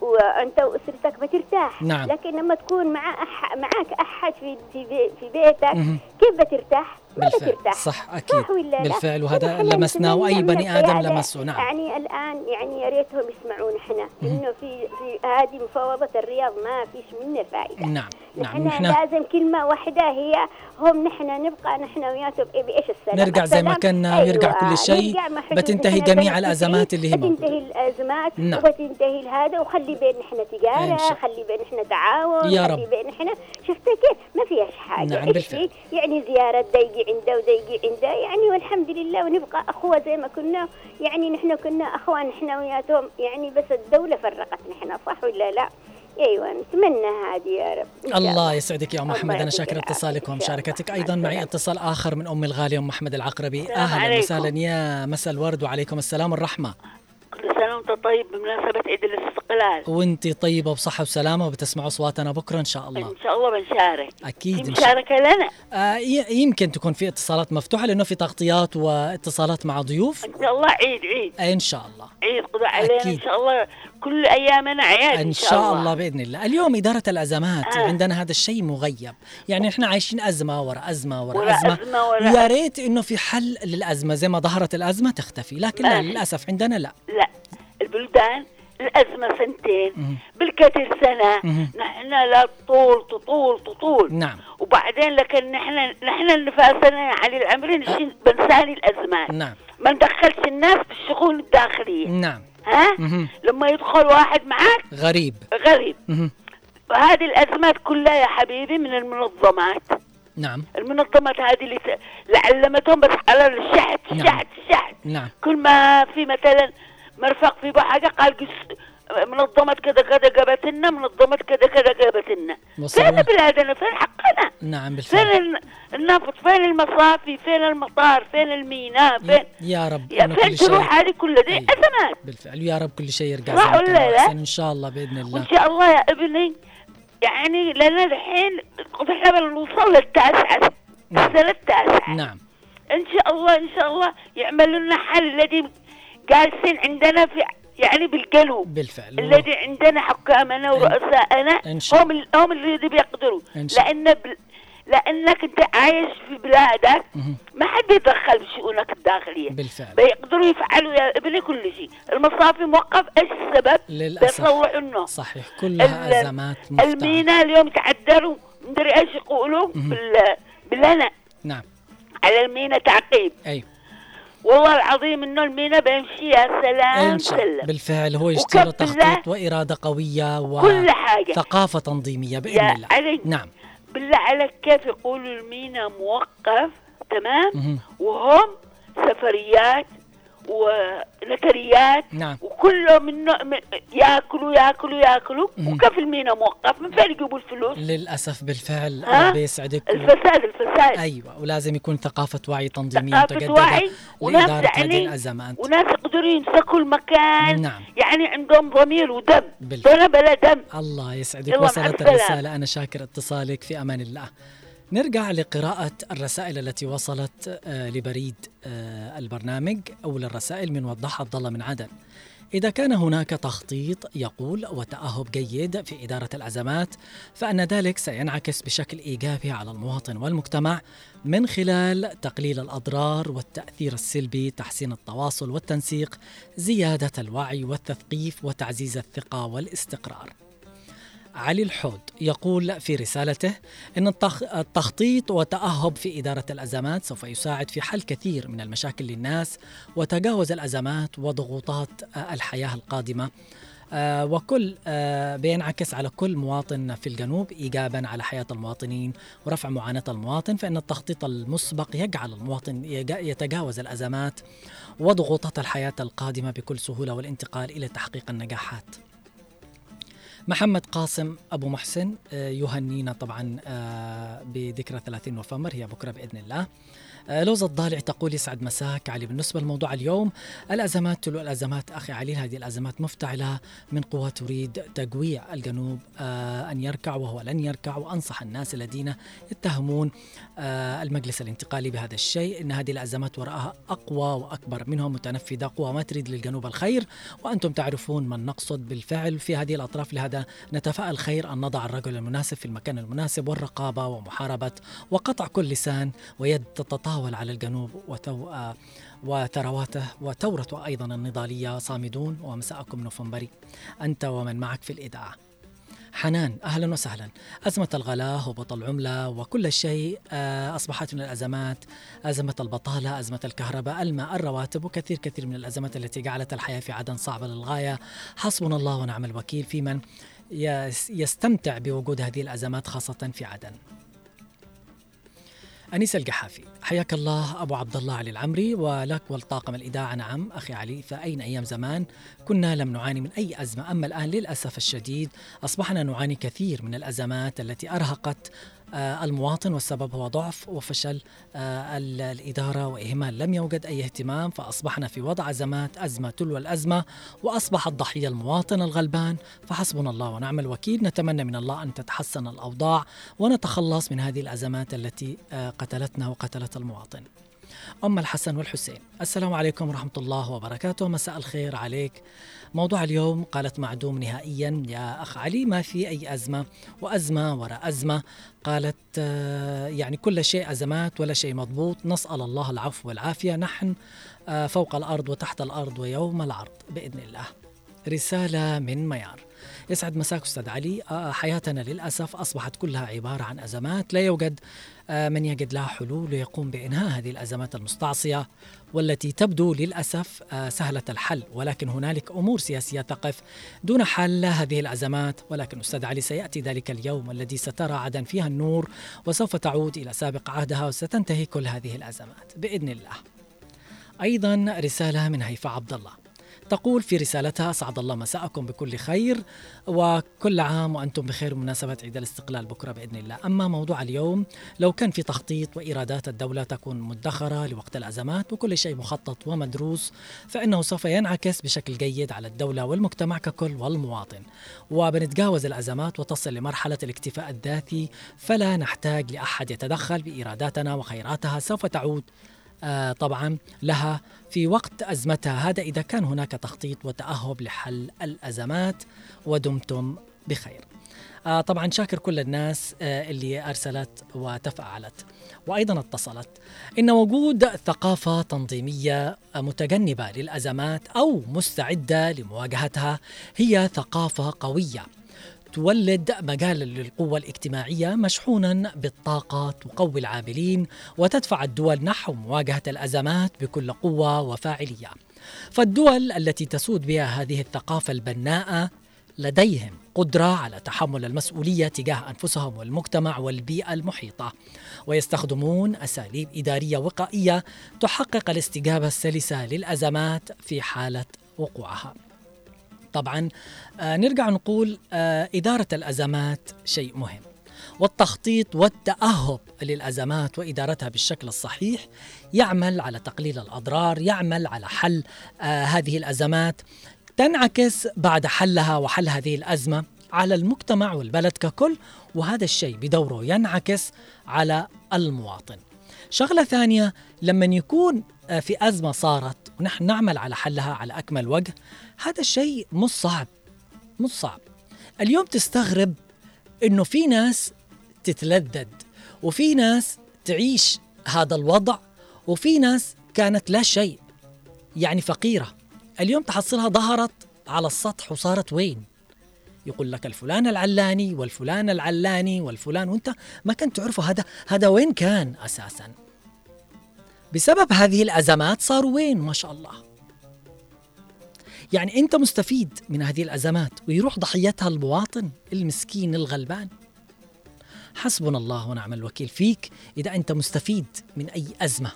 وأنت وأسرتك بترتاح نعم. لكن لما تكون مع أح... معك أحد في في, بي... في بيتك. كيف بترتاح؟ بالفعل. صح أكيد. صح ولا لا؟ بالفعل. وهذا لمسناه واي بني آدم لمسه. نعم. يعني الآن يعني يا ريتهم يسمعونا إحنا إنه في في هذه مفاوضة الرياض ما فيش منها فائدة. نعم نعم. نحن لازم كلمة واحدة هي هم نحن نبقى نحن وياكم. إيه بإيش السلام؟ نرجع زي ما. كنا ويرجع كل شيء. بتنتهي جميع بين الأزمات اللي هي موجودة. بتنتهي الأزمات نعم. وبتنتهي هذا وخلي بين نحن شاء- خلي بين نحن تعاون يا خلي رب. بين نحن شفت كيف؟ ما فيهاش حاجة. نعم، بالفعل. يعني زيارة عنده وديجي عنده يعني والحمد لله ونبقى أخوة زي ما كنا يعني نحن كنا أخوة نحن وياتهم يعني بس الدولة فرقت نحن صح ولا لا؟ أيوه نتمنى هذه يا رب الله يسعدك يا أم أحمد أنا شاكر. اتصالك ومشاركتك. أيضا مع معي. اتصال آخر من امي الغاليه أم أحمد العقربي أهلا. وسهلا يا مساء الورد وعليكم السلام والرحمة كل سنة وانت طيب بمناسبة عيد الاستقلال. وانت طيبة بصحه وسلامة وبتسمعوا أصواتنا بكرة إن شاء الله. إن شاء الله بنشارك. إن شاء مشاركة لنا. آه يمكن تكون في اتصالات مفتوحة لأنه في تغطيات واتصالات مع ضيوف. إن شاء الله عيد عيد. إن شاء الله. عيد قضى علينا أكيد. ان شاء الله. كل ايامنا عياد إن شاء الله. بإذن الله. اليوم إدارة الأزمات آه. عندنا هذا الشيء مغيب. يعني إحنا عايشين أزمة ورا أزمة ورا, ورا أزمة. أزمة ورا يا ريت إنه في حل للأزمة. زي ما ظهرت الأزمة تختفي لكن لا ماشي. للأسف عندنا لا. لا البلدان الأزمة سنتين. بالكثير سنة. نحن لا تطول تطول تطول. نعم. وبعدين لكن نحن نحن النفاسنا يا علي العمري نشيل بنساني الأزمات. نعم. ما ندخلش الناس في الشؤون الداخلية. نعم. ها. لما يدخل واحد معك غريب. غريب. مهم. وهذه الأزمات كلها يا حبيبي من المنظمات. نعم. المنظمات هذه اللي ت- اللي علمتهم بس على الشحت نعم. الشحت الشحت نعم. كل ما في مثلا مرفق في حاجة قال قس منظمة كذا كذا جابت لنا منظمة كذا كذا جابت لنا. فين بلادنا فين حقنا؟ نعم فين بالفعل ال- النفط؟ فين المصافي؟ فين المطار؟ فين الميناء؟ فين يا رب يا فين تروح هذه كل دي؟ أزمات بالفعل ويا رب كل شيء يرجع صح ولا لا؟ إن شاء الله بإذن الله. وإن شاء الله يا ابني يعني لنا الحين إحنا بنوصل للتاسعة السنة التاسعة نعم. إن شاء الله إن شاء الله يعملوا لنا حل الذي جالسين عندنا في يعني بالقلوب. بالفعل. الذي عندنا حكامنا ورؤساءنا هم هم اللي بيقدروا. لأن بل لأنك أنت عايش في بلادك. ما حد يتدخل في شؤونك الداخلية. بالفعل. بيقدروا يفعلوا يا ابني كل شيء. المصافي موقف إيش السبب للأسف. صحيح. كلها أزمات الميناء اليوم تعدلوا مدري إيش يقولوا. بال باللنا نعم. على الميناء تعقيب. أيوه والله العظيم إنه المينا بيمشي يا سلام إن شاء سلم بالفعل هو بالله تخطيط وإرادة قوية كل حاجة. وثقافة تنظيمية بإذن يا الله. علي نعم. بالله عليك كيف يقولوا المينا موقف؟ تمام. وهم سفريات ونكريات نعم. وكلهم منه من ياكلوا ياكلوا ياكلوا. وكيف المينا موقف؟ من فين يجيبوا الفلوس. للأسف بالفعل؟ ربي يسعدك الفساد الفساد. أيوة ولازم يكون ثقافة وعي تنظيمية ثقافة متجددة وعي. وناس يعني وناس يقدروا يمسكوا المكان. نعم. يعني عندهم ضمير ودم. بالفعل. دم بلا دم. الله يسعدك. وصلت. الرسالة. أنا شاكر اتصالك في أمان الله. نرجع لقراءة الرسائل التي وصلت آه، لبريد آه، البرنامج. أول الرسائل من وضح عبد من عدن. إذا كان هناك تخطيط يقول وتأهب جيد في إدارة الأزمات فإن ذلك سينعكس بشكل إيجابي على المواطن والمجتمع من خلال تقليل الأضرار والتأثير السلبي تحسين التواصل والتنسيق زيادة الوعي والتثقيف وتعزيز الثقة والاستقرار. علي الحود يقول في رسالته إن التخ- التخطيط وتاهب في إدارة الأزمات سوف يساعد في حل كثير من المشاكل للناس وتجاوز الأزمات وضغوطات آه، الحياة القادمة آه، وكل آه، بينعكس على كل مواطن في الجنوب ايجابا على حياة المواطنين ورفع معاناة المواطن فإن التخطيط المسبق يجعل المواطن يتجاوز الأزمات وضغوطات الحياة القادمة بكل سهولة والانتقال إلى تحقيق النجاحات. محمد قاسم أبو محسن آه، يهنينا طبعا آه، بذكرى 30 نوفمبر هي بكرة بإذن الله. آه، لوزة الضالع تقول يسعد مساك. علي بالنسبة لموضوع اليوم الأزمات تلو الأزمات أخي علي هذه الأزمات مفتعلة من قوى تريد تجويع الجنوب آه، أن يركع وهو لن يركع. وأنصح الناس الذين يتهمون آه، المجلس الانتقالي بهذا الشيء أن هذه الأزمات وراءها أقوى وأكبر منهم متنفذة قوى ما تريد للجنوب الخير. وأنتم تعرفون من نقصد بالفعل في هذه الأطراف. لهذا نتفائل خير أن نضع الرجل المناسب في المكان المناسب والرقابة ومحاربة وقطع كل لسان ويد تتطاول على الجنوب وتو آه، وثرواته وثورته أيضا النضالية. صامدون ومساءكم نوفمبري. أنت ومن معك في الإذاعة. حنان أهلا وسهلا. أزمة الغلاء هبوط العمله وكل شيء آه، أصبحت من الأزمات. أزمة البطالة أزمة الكهرباء الماء الرواتب وكثير كثير من الأزمات التي جعلت الحياة في عدن صعبة للغاية. حسبنا الله ونعم الوكيل في من يس- يستمتع بوجود هذه الأزمات خاصة في عدن. أنيس القحافي حياك الله أبو عبد الله علي العمري ولك ولطاقم الإذاعة. نعم أخي علي فأين أيام زمان؟ كنا لم نعاني من أي أزمة. أما الآن للأسف الشديد أصبحنا نعاني كثير من الأزمات التي أرهقت المواطن والسبب هو ضعف وفشل آه، ال- الإدارة وإهمال لم يوجد أي اهتمام فأصبحنا في وضع أزمات أزمة تلو الأزمة وأصبح الضحية المواطن الغلبان فحسبنا الله ونعم الوكيل. نتمنى من الله أن تتحسن الأوضاع ونتخلص من هذه الأزمات التي آه، قتلتنا وقتلت المواطن. أم الحسن والحسين. السلام عليكم ورحمة الله وبركاته. مساء الخير عليك. موضوع اليوم قالت معدوم نهائيا. يا أخ علي ما في أي أزمة؟ وأزمة وراء أزمة. قالت آه، يعني كل شيء أزمات ولا شيء مضبوط. نسأل الله العفو والعافية. نحن آه، فوق الأرض وتحت الأرض ويوم العرض بإذن الله. رسالة من ميار. يسعد مساك أستاذ علي. آه، حياتنا للأسف أصبحت كلها عبارة عن أزمات. لا يوجد آه، من يجد لها حلول ويقوم بإنهاء هذه الأزمات المستعصية والتي تبدو للأسف آه، سهلة الحل. ولكن هنالك أمور سياسية تقف دون حل هذه الأزمات. ولكن أستاذ علي سيأتي ذلك اليوم الذي سترى عدن فيها النور وسوف تعود إلى سابق عهدها وستنتهي كل هذه الأزمات. بإذن الله. أيضا رسالة من هيفاء عبد الله تقول في رسالتها أسعد الله مساءكم بكل خير وكل عام وأنتم بخير بمناسبة عيد الاستقلال. بكرة بإذن الله. أما موضوع اليوم لو كان في تخطيط وإيرادات الدولة تكون مدخرة لوقت الأزمات وكل شيء مخطط ومدروس فإنه سوف ينعكس بشكل جيد على الدولة والمجتمع ككل والمواطن. وبنتجاوز الأزمات وتصل لمرحلة الاكتفاء الذاتي فلا نحتاج لأحد يتدخل بإيراداتنا وخيراتها سوف تعود طبعا لها في وقت أزمتها. هذا إذا كان هناك تخطيط وتأهب لحل الأزمات ودمتم بخير. آه، طبعا شاكر كل الناس آه، اللي أرسلت وتفاعلت وأيضا اتصلت. إن وجود ثقافة تنظيمية آه، متجنبة للأزمات أو مستعدة لمواجهتها هي ثقافة قوية. تولد مجالا للقوة الاجتماعية مشحونا بالطاقة تقوي العاملين وتدفع الدول نحو مواجهة الأزمات بكل قوة وفاعلية. فالدول التي تسود بها هذه الثقافة البناءة لديهم قدرة على تحمل المسؤولية تجاه أنفسهم والمجتمع والبيئة المحيطة. ويستخدمون أساليب إدارية وقائية تحقق الاستجابة السلسة للأزمات في حالة وقوعها. طبعا. آه نرجع نقول آه إدارة الأزمات شيء مهم. والتخطيط والتأهب للأزمات وإدارتها بالشكل الصحيح يعمل على تقليل الأضرار يعمل على حل آه هذه الأزمات. تنعكس بعد حلها وحل هذه الأزمة على المجتمع والبلد ككل وهذا الشيء بدوره ينعكس على المواطن. شغلة ثانية لما يكون في أزمة صارت ونحن نعمل على حلها على أكمل وجه. هذا الشيء مش صعب مش صعب. اليوم تستغرب إنه في ناس تتلذذ وفي ناس تعيش هذا الوضع وفي ناس كانت لا شيء يعني فقيرة. اليوم تحصلها ظهرت على السطح وصارت وين؟ يقول لك الفلان العلاني والفلان العلاني والفلان. وأنت ما كنت تعرفه هذا هذا وين كان أساسا؟ بسبب هذه الأزمات صاروا وين؟ ما شاء الله. يعني أنت مستفيد من هذه الأزمات ويروح ضحيتها المواطن المسكين الغلبان. حسبنا الله ونعم الوكيل فيك. إذا أنت مستفيد من أي أزمة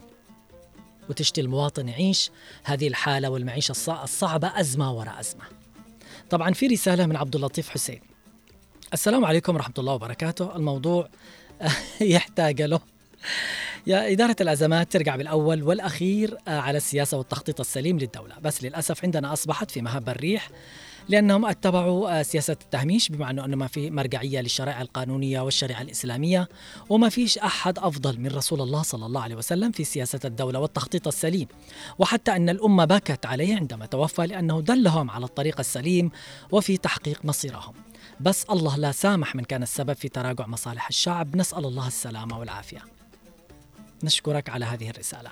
وتشتي المواطن يعيش هذه الحالة والمعيشة الصعبة أزمة وراء أزمة. طبعا في رسالة من عبد اللطيف حسين. السلام عليكم ورحمة الله وبركاته. الموضوع <laughs> يحتاج له. يا إدارة الأزمات ترجع بالأول والأخير على السياسة والتخطيط السليم للدولة. بس للأسف عندنا أصبحت في مهب الريح لأنهم اتبعوا آه، سياسة التهميش بما أنه ما في مرجعية للشرائع القانونية والشريعة الإسلامية وما فيش أحد أفضل من رسول الله صلى الله عليه وسلم في سياسة الدولة والتخطيط السليم. وحتى أن الأمة بكت عليه عندما توفى لأنه دلهم على الطريق السليم وفي تحقيق مصيرهم. بس الله لا سامح من كان السبب في تراجع مصالح الشعب. نسأل الله السلامة والعافية. نشكرك على هذه الرسالة.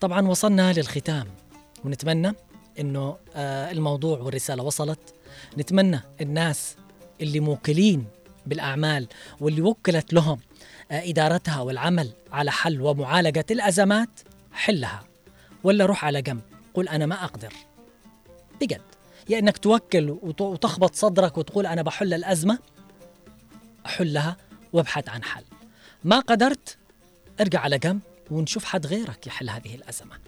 طبعا وصلنا للختام. ونتمنى إنه آه الموضوع والرسالة وصلت. نتمنى الناس اللي موكلين بالأعمال واللي وكلت لهم آه إدارتها والعمل على حل ومعالجة الأزمات حلها. ولا روح على جنب. قل أنا ما أقدر. بجد. يا إنك توكل وتخبط صدرك وتقول أنا بحل الأزمة أحلها وابحث عن حل. ما قدرت ارجع على جنب ونشوف حد غيرك يحل هذه الأزمة.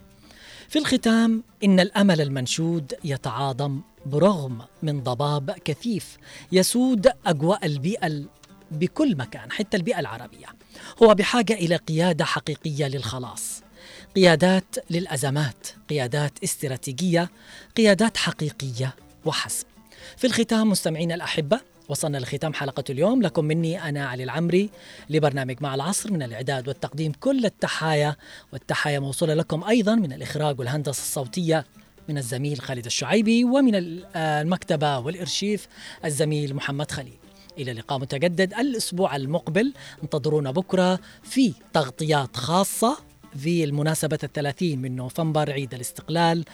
في الختام إن الأمل المنشود يتعاظم برغم من ضباب كثيف يسود أجواء البيئة بكل مكان حتى البيئة العربية. هو بحاجة إلى قيادة حقيقية للخلاص. قيادات للأزمات قيادات استراتيجية قيادات حقيقية وحسب في الختام مستمعينا الأحبة وصلنا لختام حلقة اليوم. لكم مني أنا علي العمري لبرنامج مع العصر من الإعداد والتقديم كل التحايا والتحايا موصولة لكم أيضا من الإخراج والهندسة الصوتية من الزميل خالد الشعيبي ومن المكتبة والإرشيف الزميل محمد خليل. إلى لقاء متجدد الأسبوع المقبل. انتظرونا بكرة في تغطيات خاصة. في المناسبة الثلاثين من نوفمبر عيد الاستقلال.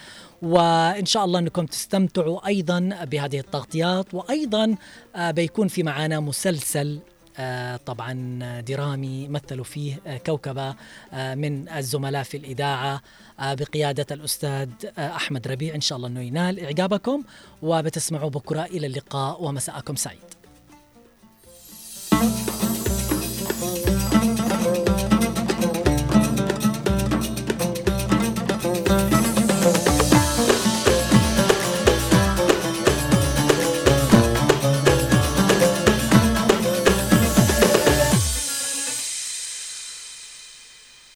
وإن شاء الله أنكم تستمتعوا أيضا بهذه التغطيات. وأيضا آه، بيكون في معنا مسلسل آه، طبعا درامي مثلوا فيه آه، كوكبة من الزملاء في الإذاعة بقيادة الأستاذ أحمد ربيع. إن شاء الله أنه ينال إعجابكم. وبتسمعوا بكرة إلى اللقاء. ومساءكم سعيد.